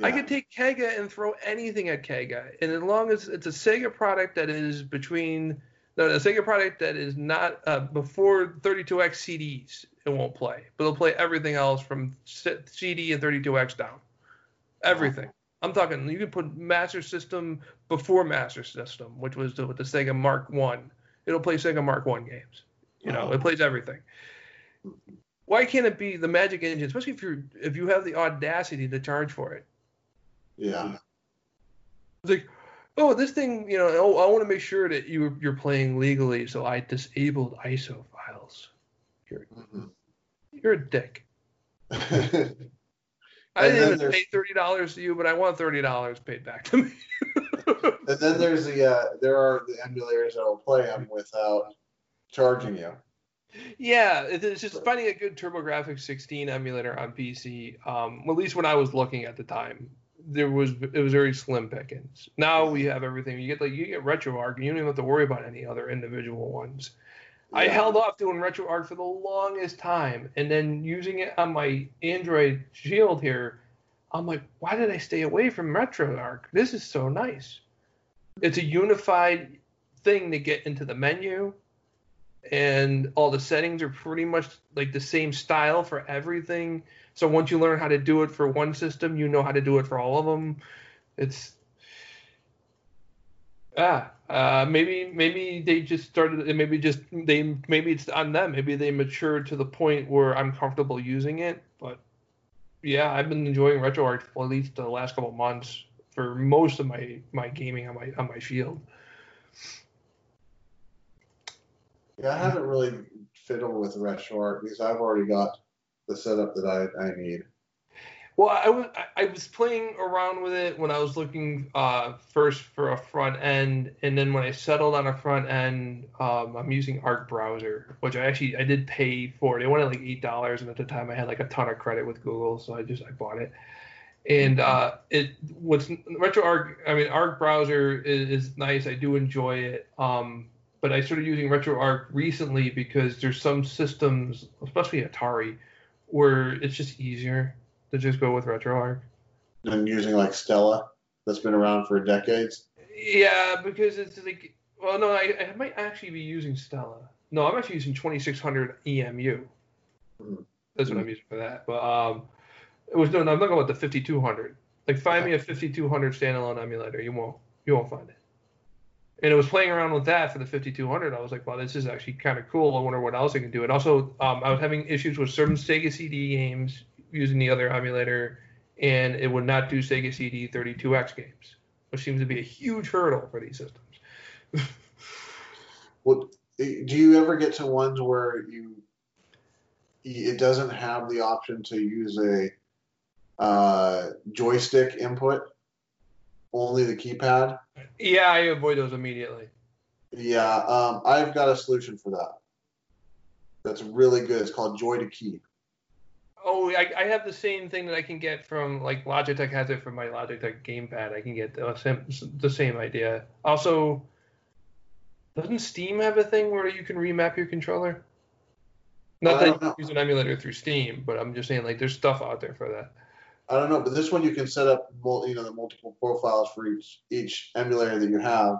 S1: I
S2: Yeah.
S1: could take Kega and throw anything at Kega, and as long as it's a Sega product that is between no, a Sega product that is not uh, before 32x CDs, it won't play. But it'll play everything else from CD and 32x down. Everything. I'm talking. You can put Master System before Master System, which was the, with the Sega Mark One. It'll play Sega Mark One games. You know,
S2: Oh.
S1: it plays everything. Why can't it be the Magic Engine, especially if you're if you have the audacity to charge for it?
S2: Yeah.
S1: It's like, oh, this thing, you know, oh, I want to make sure that you you're playing legally, so I disabled ISO files.
S2: Mhm.
S1: You're a dick. (laughs) I
S2: And
S1: didn't even pay thirty dollars to you, but I want thirty dollars paid back to me. (laughs)
S2: and then there's the uh, there are the emulators that will play them without charging you.
S1: yeah, it's just finding a good TurboGrafx 16 emulator on PC. Um, at least when I was looking at the time, there was it was very slim pickings. Now we have everything. You get like you get RetroArch, and you don't even have to worry about any other individual ones. I held off doing RetroArch for the longest time, and then using it on my Android Shield here, I'm like, why did I stay away from RetroArch? This is so nice. It's a unified thing to get into the menu, and all the settings are pretty much like the same style for everything. So once you learn how to do it for one system, you know how to do it for all of them. It's ah, uh, maybe maybe they just started. Maybe just they maybe it's on them. Maybe they matured to the point where I'm comfortable using it. But yeah, I've been enjoying RetroArch for at least the last couple months for most of my my gaming on my on my Shield.
S2: Yeah, I haven't really fiddled with RetroArch because I've already got the setup that I, I need.
S1: Well, I was I was playing around with it when I was looking uh, first for a front end, and then when I settled on a front end, um, I'm using Arc Browser, which I actually I did pay for. They wanted like eight dollars, and at the time I had like a ton of credit with Google, so I just I bought it. And uh, it what's RetroArch. I mean, Arc Browser is, is nice. I do enjoy it. Um, but I started using RetroArch recently because there's some systems, especially Atari, where it's just easier to just go with RetroArch.
S2: And using like Stella, that's been around for decades.
S1: Yeah, because it's like, well, no, I, I might actually be using Stella. No, I'm actually using 2600 EMU.
S2: Mm.
S1: That's what I'm using for that. But um, it was no, I'm talking about the 5200. Like, find me a 5200 standalone emulator. You won't, you won't find it. And it was playing around with that for the 5200. I was like, wow, this is actually kind of cool. I wonder what else I can do. And also, um, I was having issues with certain Sega CD games using the other emulator, and it would not do Sega CD 32X games, which seems to be a huge hurdle for these systems.
S2: well, do you ever get to ones where you it doesn't have the option to use a uh, joystick input, only the keypad?
S1: Yeah, I avoid those immediately.
S2: Yeah, um, I've got a solution for that. That's really good. It's called JoyToKey.
S1: Oh, I, I have the same thing that I can get from like Logitech has it for my Logitech gamepad. I can get the same, the same idea. Also, doesn't Steam have a thing where you can remap your controller? Not that you use an emulator through Steam, but I'm just saying like there's stuff out there for that.
S2: I don't know, but this one you can set up, you know, the multiple profiles for each each emulator that you have,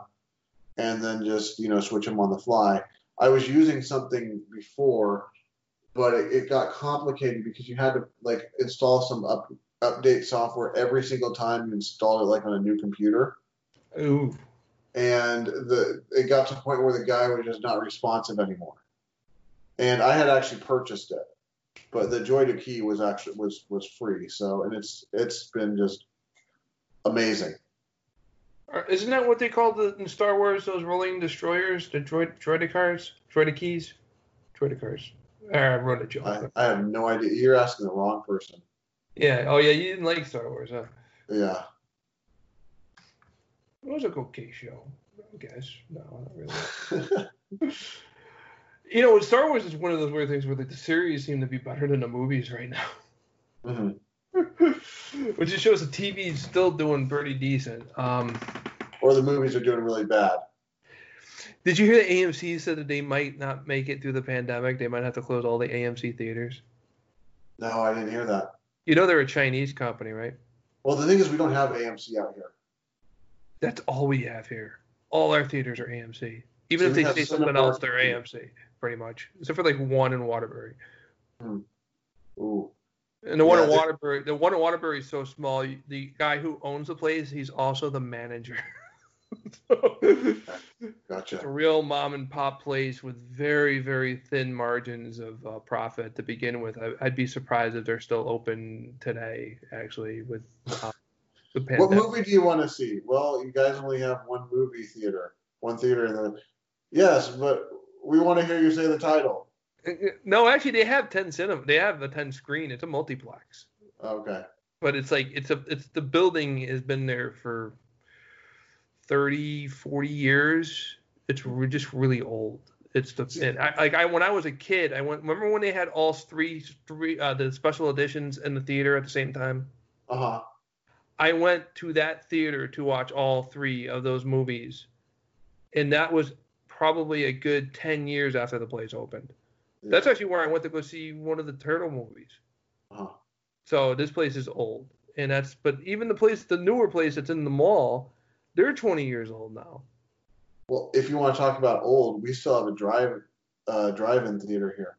S2: and then just you know switch them on the fly. I was using something before but it, it, got complicated because you had to like install some up, update software every single time you installed it like on a new computer.
S1: Ooh.
S2: And the it got to the point where the guy was just not responsive anymore. And I had actually purchased it, but the JoyToKey was actually was was free. So and it's it's been just amazing.
S1: Uh, isn't that what they call the in Star Wars those rolling destroyers, the droid droidicars, droidikeys, droidicars? Uh, I wrote a joke.
S2: I, I, have no idea. You're asking the wrong person.
S1: Yeah. Oh, yeah. You didn't like Star Wars, huh?
S2: Yeah.
S1: It was a okay show, I guess. No, not really. (laughs) you know, Star Wars is one of those weird things where like, the series seem to be better than the movies right now.
S2: Mm-hmm. (laughs)
S1: Which just shows the TV is still doing pretty decent. Um,
S2: or the movies are doing really bad.
S1: Did you hear that AMC said that they might not make it through the pandemic? They might have to close all the AMC theaters.
S2: No, I didn't hear that.
S1: You know they're a Chinese company, right?
S2: Well, the thing is, we don't have AMC out here.
S1: That's all we have here. All our theaters are AMC. Even so if they say something else, they're AMC, pretty much. Except for like one in Waterbury.
S2: Hmm. Ooh.
S1: And the one in Waterbury, the one in Waterbury is so small. The guy who owns the place, he's also the manager. (laughs)
S2: gotcha.
S1: It's a real mom and pop place with very, very thin margins of uh, profit to begin with. I, would be surprised if they're still open today, actually, with uh,
S2: the pandemic. What movie do you want to see? Well, you guys only have one movie theater, one theater, and then yes, but we want to hear you say the title.
S1: Uh, uh, no, actually, they have ten cinema. They have a ten screen. It's a multiplex.
S2: Okay.
S1: But it's like it's a it's the building has been there for 30, 40 years. It's just really old. It's the I, like I when I was a kid, I went. Remember when they had all three three uh, the special editions in the theater at the same time?
S2: Uh huh.
S1: I went to that theater to watch all three of those movies, and that was probably a good ten years after the place opened. Yeah. That's actually where I went to go see one of the turtle movies.
S2: Uh-huh.
S1: So this place is old, and that's but even the place, the newer place that's in the mall, they're 20 years old now.
S2: Well, if you want to talk about old, we still have a drive uh, drive-in theater here.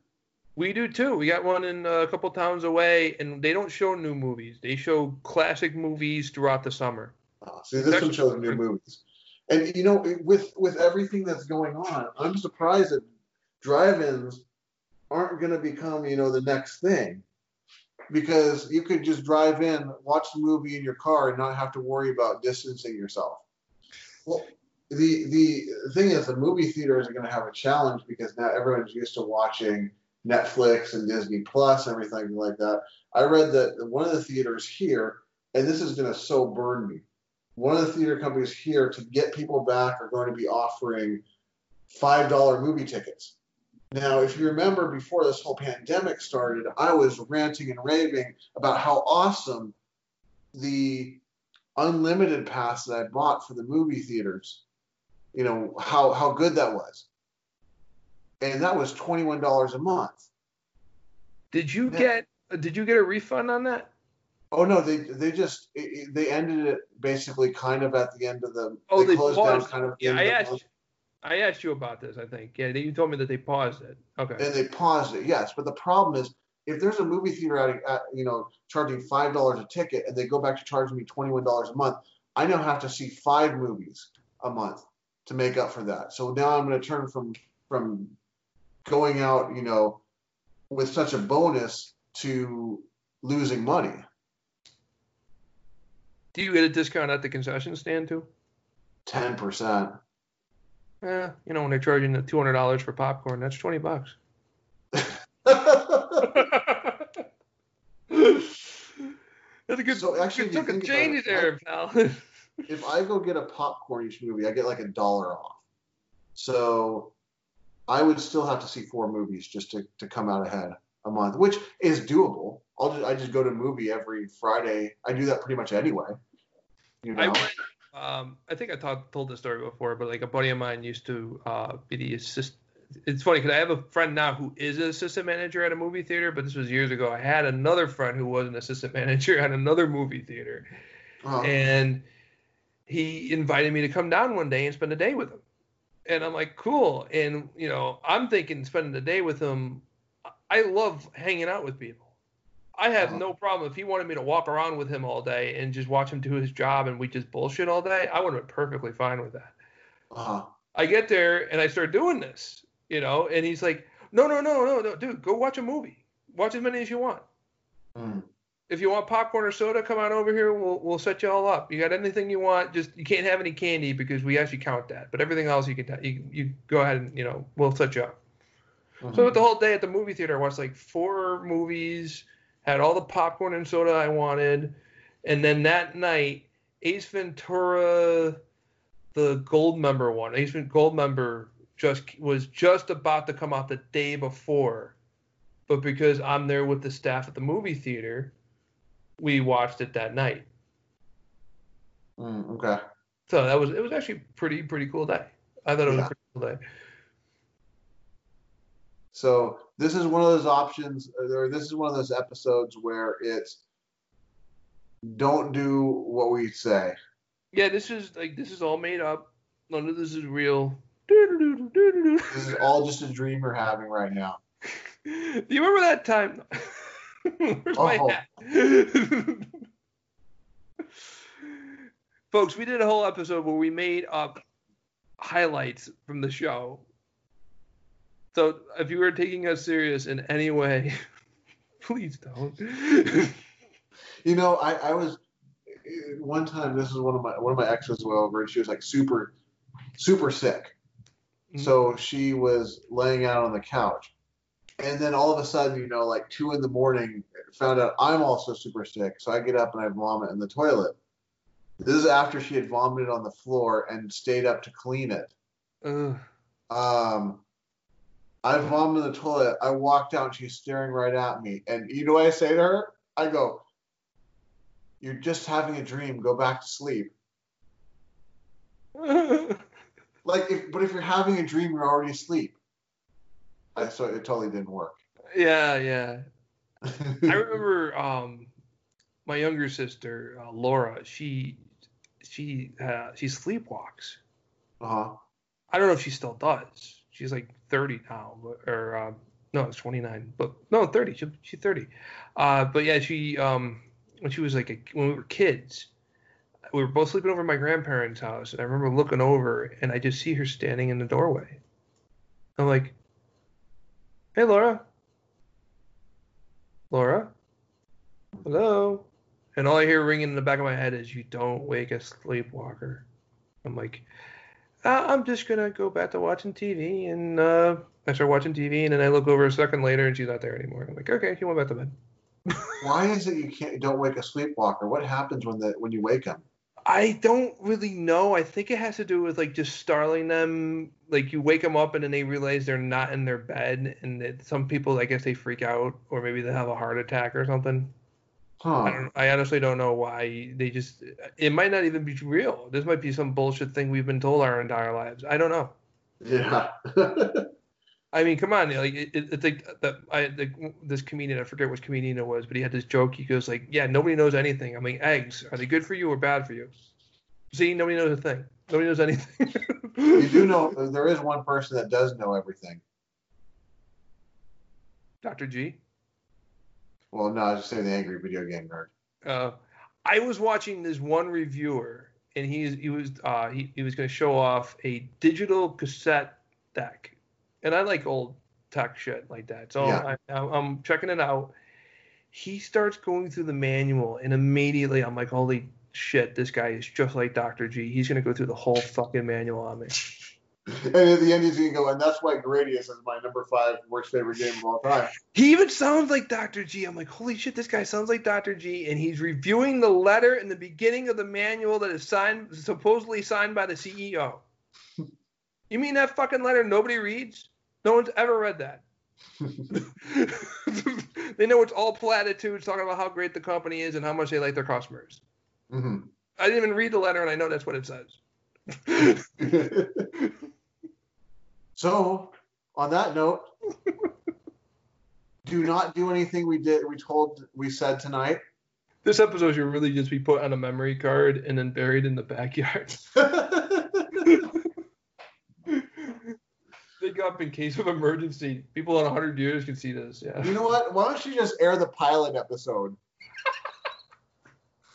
S1: We do too. We got one in uh, a couple towns away, and they don't show new movies. They show classic movies throughout the summer.
S2: Oh, see, this one shows new movies. And you know, with with everything that's going on, I'm surprised that drive-ins aren't going to become, you know, the next thing. Because you could just drive in, watch the movie in your car, and not have to worry about distancing yourself. Well, the the thing is, the movie theaters are going to have a challenge because now everyone's used to watching Netflix and Disney Plus, everything like that. I read that one of the theaters here, and this is going to so burn me. One of the theater companies here to get people back are going to be offering five dollar movie tickets. Now, if you remember before this whole pandemic started, I was ranting and raving about how awesome the unlimited pass that I bought for the movie theaters, you know, how, how good that was. And that was $21 a month.
S1: Did you now, get did you get a refund on that?
S2: Oh no, they they just they ended it basically kind of at the end of the
S1: oh they, they closed paused. down kind of yeah I asked I asked you about this, I think. Yeah, you told me that they paused it. Okay.
S2: And they paused it, yes. But the problem is, if there's a movie theater at, at you know charging five dollars a ticket, and they go back to charging me twenty one dollars a month, I now have to see five movies a month to make up for that. So now I'm going to turn from from going out, you know, with such a bonus to losing money.
S1: Do you get a discount at the concession stand too?
S2: Ten percent.
S1: Yeah, you know, when they're charging the two hundred dollars for popcorn, that's twenty bucks. (laughs) that's a good. So actually, took a change there, pal. (laughs)
S2: if I go get a popcorn each movie, I get like a dollar off. So I would still have to see four movies just to, to come out ahead a month, which is doable. I'll just I just go to a movie every Friday. I do that pretty much anyway.
S1: You know? I went um, I think I talk, told this story before, but like a buddy of mine used to uh, be the assistant. It's funny because I have a friend now who is an assistant manager at a movie theater, but this was years ago. I had another friend who was an assistant (laughs) manager at another movie theater, uh-huh. and he invited me to come down one day and spend a day with him. And I'm like, cool. And you know, I'm thinking spending the day with him. I love hanging out with people. I have uh-huh. no problem if he wanted me to walk around with him all day and just watch him do his job and we just bullshit all day. I would have been perfectly fine with that.
S2: Uh-huh.
S1: I get there and I start doing this, you know, and he's like, "No, no, no, no, no, dude, go watch a movie. Watch as many as you want.
S2: Mm.
S1: If you want popcorn or soda, come on over here. We'll we'll set you all up. You got anything you want? Just you can't have any candy because we actually count that. But everything else you can you you go ahead and you know we'll set you up." Mm-hmm. So the whole day at the movie theater, I watched like four movies had all the popcorn and soda I wanted, and then that night, Ace Ventura, the gold member one, Ace Ventura gold member just was just about to come out the day before, but because I'm there with the staff at the movie theater, we watched it that night.
S2: Mm, okay.
S1: So that was it was actually pretty pretty cool day. I thought it was yeah. a pretty cool day.
S2: So this is one of those options, or this is one of those episodes where it's don't do what we say.
S1: Yeah, this is like this is all made up. None of this is real.
S2: This is all just a dream we're having right now. (laughs)
S1: Do you remember that time? (laughs) Where's my oh. hat? (laughs) Folks, we did a whole episode where we made up highlights from the show so if you were taking us serious in any way, (laughs) please don't.
S2: you know, I, I was one time. This is one of my one of my exes went over, and she was like super, super sick. Mm-hmm. So she was laying out on the couch, and then all of a sudden, you know, like two in the morning, found out I'm also super sick. So I get up and I vomit in the toilet. This is after she had vomited on the floor and stayed up to clean it.
S1: Ugh.
S2: Um, I vomited in the toilet. I walked out and she's staring right at me. And you know what I say to her? I go, You're just having a dream. Go back to sleep. (laughs) like, if, but if you're having a dream, you're already asleep. I, so it totally didn't work.
S1: Yeah, yeah. (laughs) I remember um, my younger sister uh, Laura, she she uh, she sleepwalks.
S2: Uh huh.
S1: I don't know if she still does. She's like 30 now, or uh, no, it's 29, but no, 30. She, she's 30. Uh, but yeah, she um when she was like a, when we were kids, we were both sleeping over at my grandparents' house, and I remember looking over and I just see her standing in the doorway. I'm like, "Hey, Laura, Laura, hello," and all I hear ringing in the back of my head is, "You don't wake a sleepwalker." I'm like, I'm just gonna go back to watching TV, and uh, I start watching TV, and then I look over a second later, and she's not there anymore. I'm like, okay, she went back to bed. (laughs)
S2: Why is it you can't don't wake a sleepwalker? What happens when the when you wake them?
S1: I don't really know. I think it has to do with like just startling them. Like you wake them up and then they realize they're not in their bed, and that some people, I guess, they freak out, or maybe they have a heart attack or something. I don't. I honestly don't know why they just. It might not even be real. This might be some bullshit thing we've been told our entire lives. I don't know.
S2: Yeah. (laughs)
S1: I mean, come on, like it, it, it's like that. I the, this comedian, I forget which comedian it was, but he had this joke. He goes like, "Yeah, nobody knows anything. I mean, eggs are they good for you or bad for you? See, nobody knows a thing. Nobody knows anything.
S2: you do (laughs) know there is one person that does know everything.
S1: Dr. G.
S2: Well, no, I was just saying the angry video game nerd.
S1: Uh, I was watching this one reviewer, and he's he was uh, he, he was going to show off a digital cassette deck, and I like old tech shit like that, so
S2: Yeah.
S1: I, I'm checking it out. He starts going through the manual, and immediately I'm like, holy shit, this guy is just like Dr. G. He's going to go through the whole fucking manual on me.
S2: And at the end, he's gonna go, and that's why Gradius is my number five worst favorite game of all time.
S1: He even sounds like Dr. G. I'm like, holy shit, this guy sounds like Dr. G. And he's reviewing the letter in the beginning of the manual that is signed, supposedly signed by the CEO. (laughs) You mean that fucking letter nobody reads? No one's ever read that. (laughs) they know it's all platitudes talking about how great the company is and how much they like their customers.
S2: hmm
S1: I didn't even read the letter and I know that's what it says. (laughs)
S2: so, on that note, do not do anything we did. We told we said tonight.
S1: this episode should really just be put on a memory card and then buried in the backyard. (laughs) Dig up in case of emergency. People in 100 years can see this. Yeah.
S2: you know what? Why don't you just air the pilot episode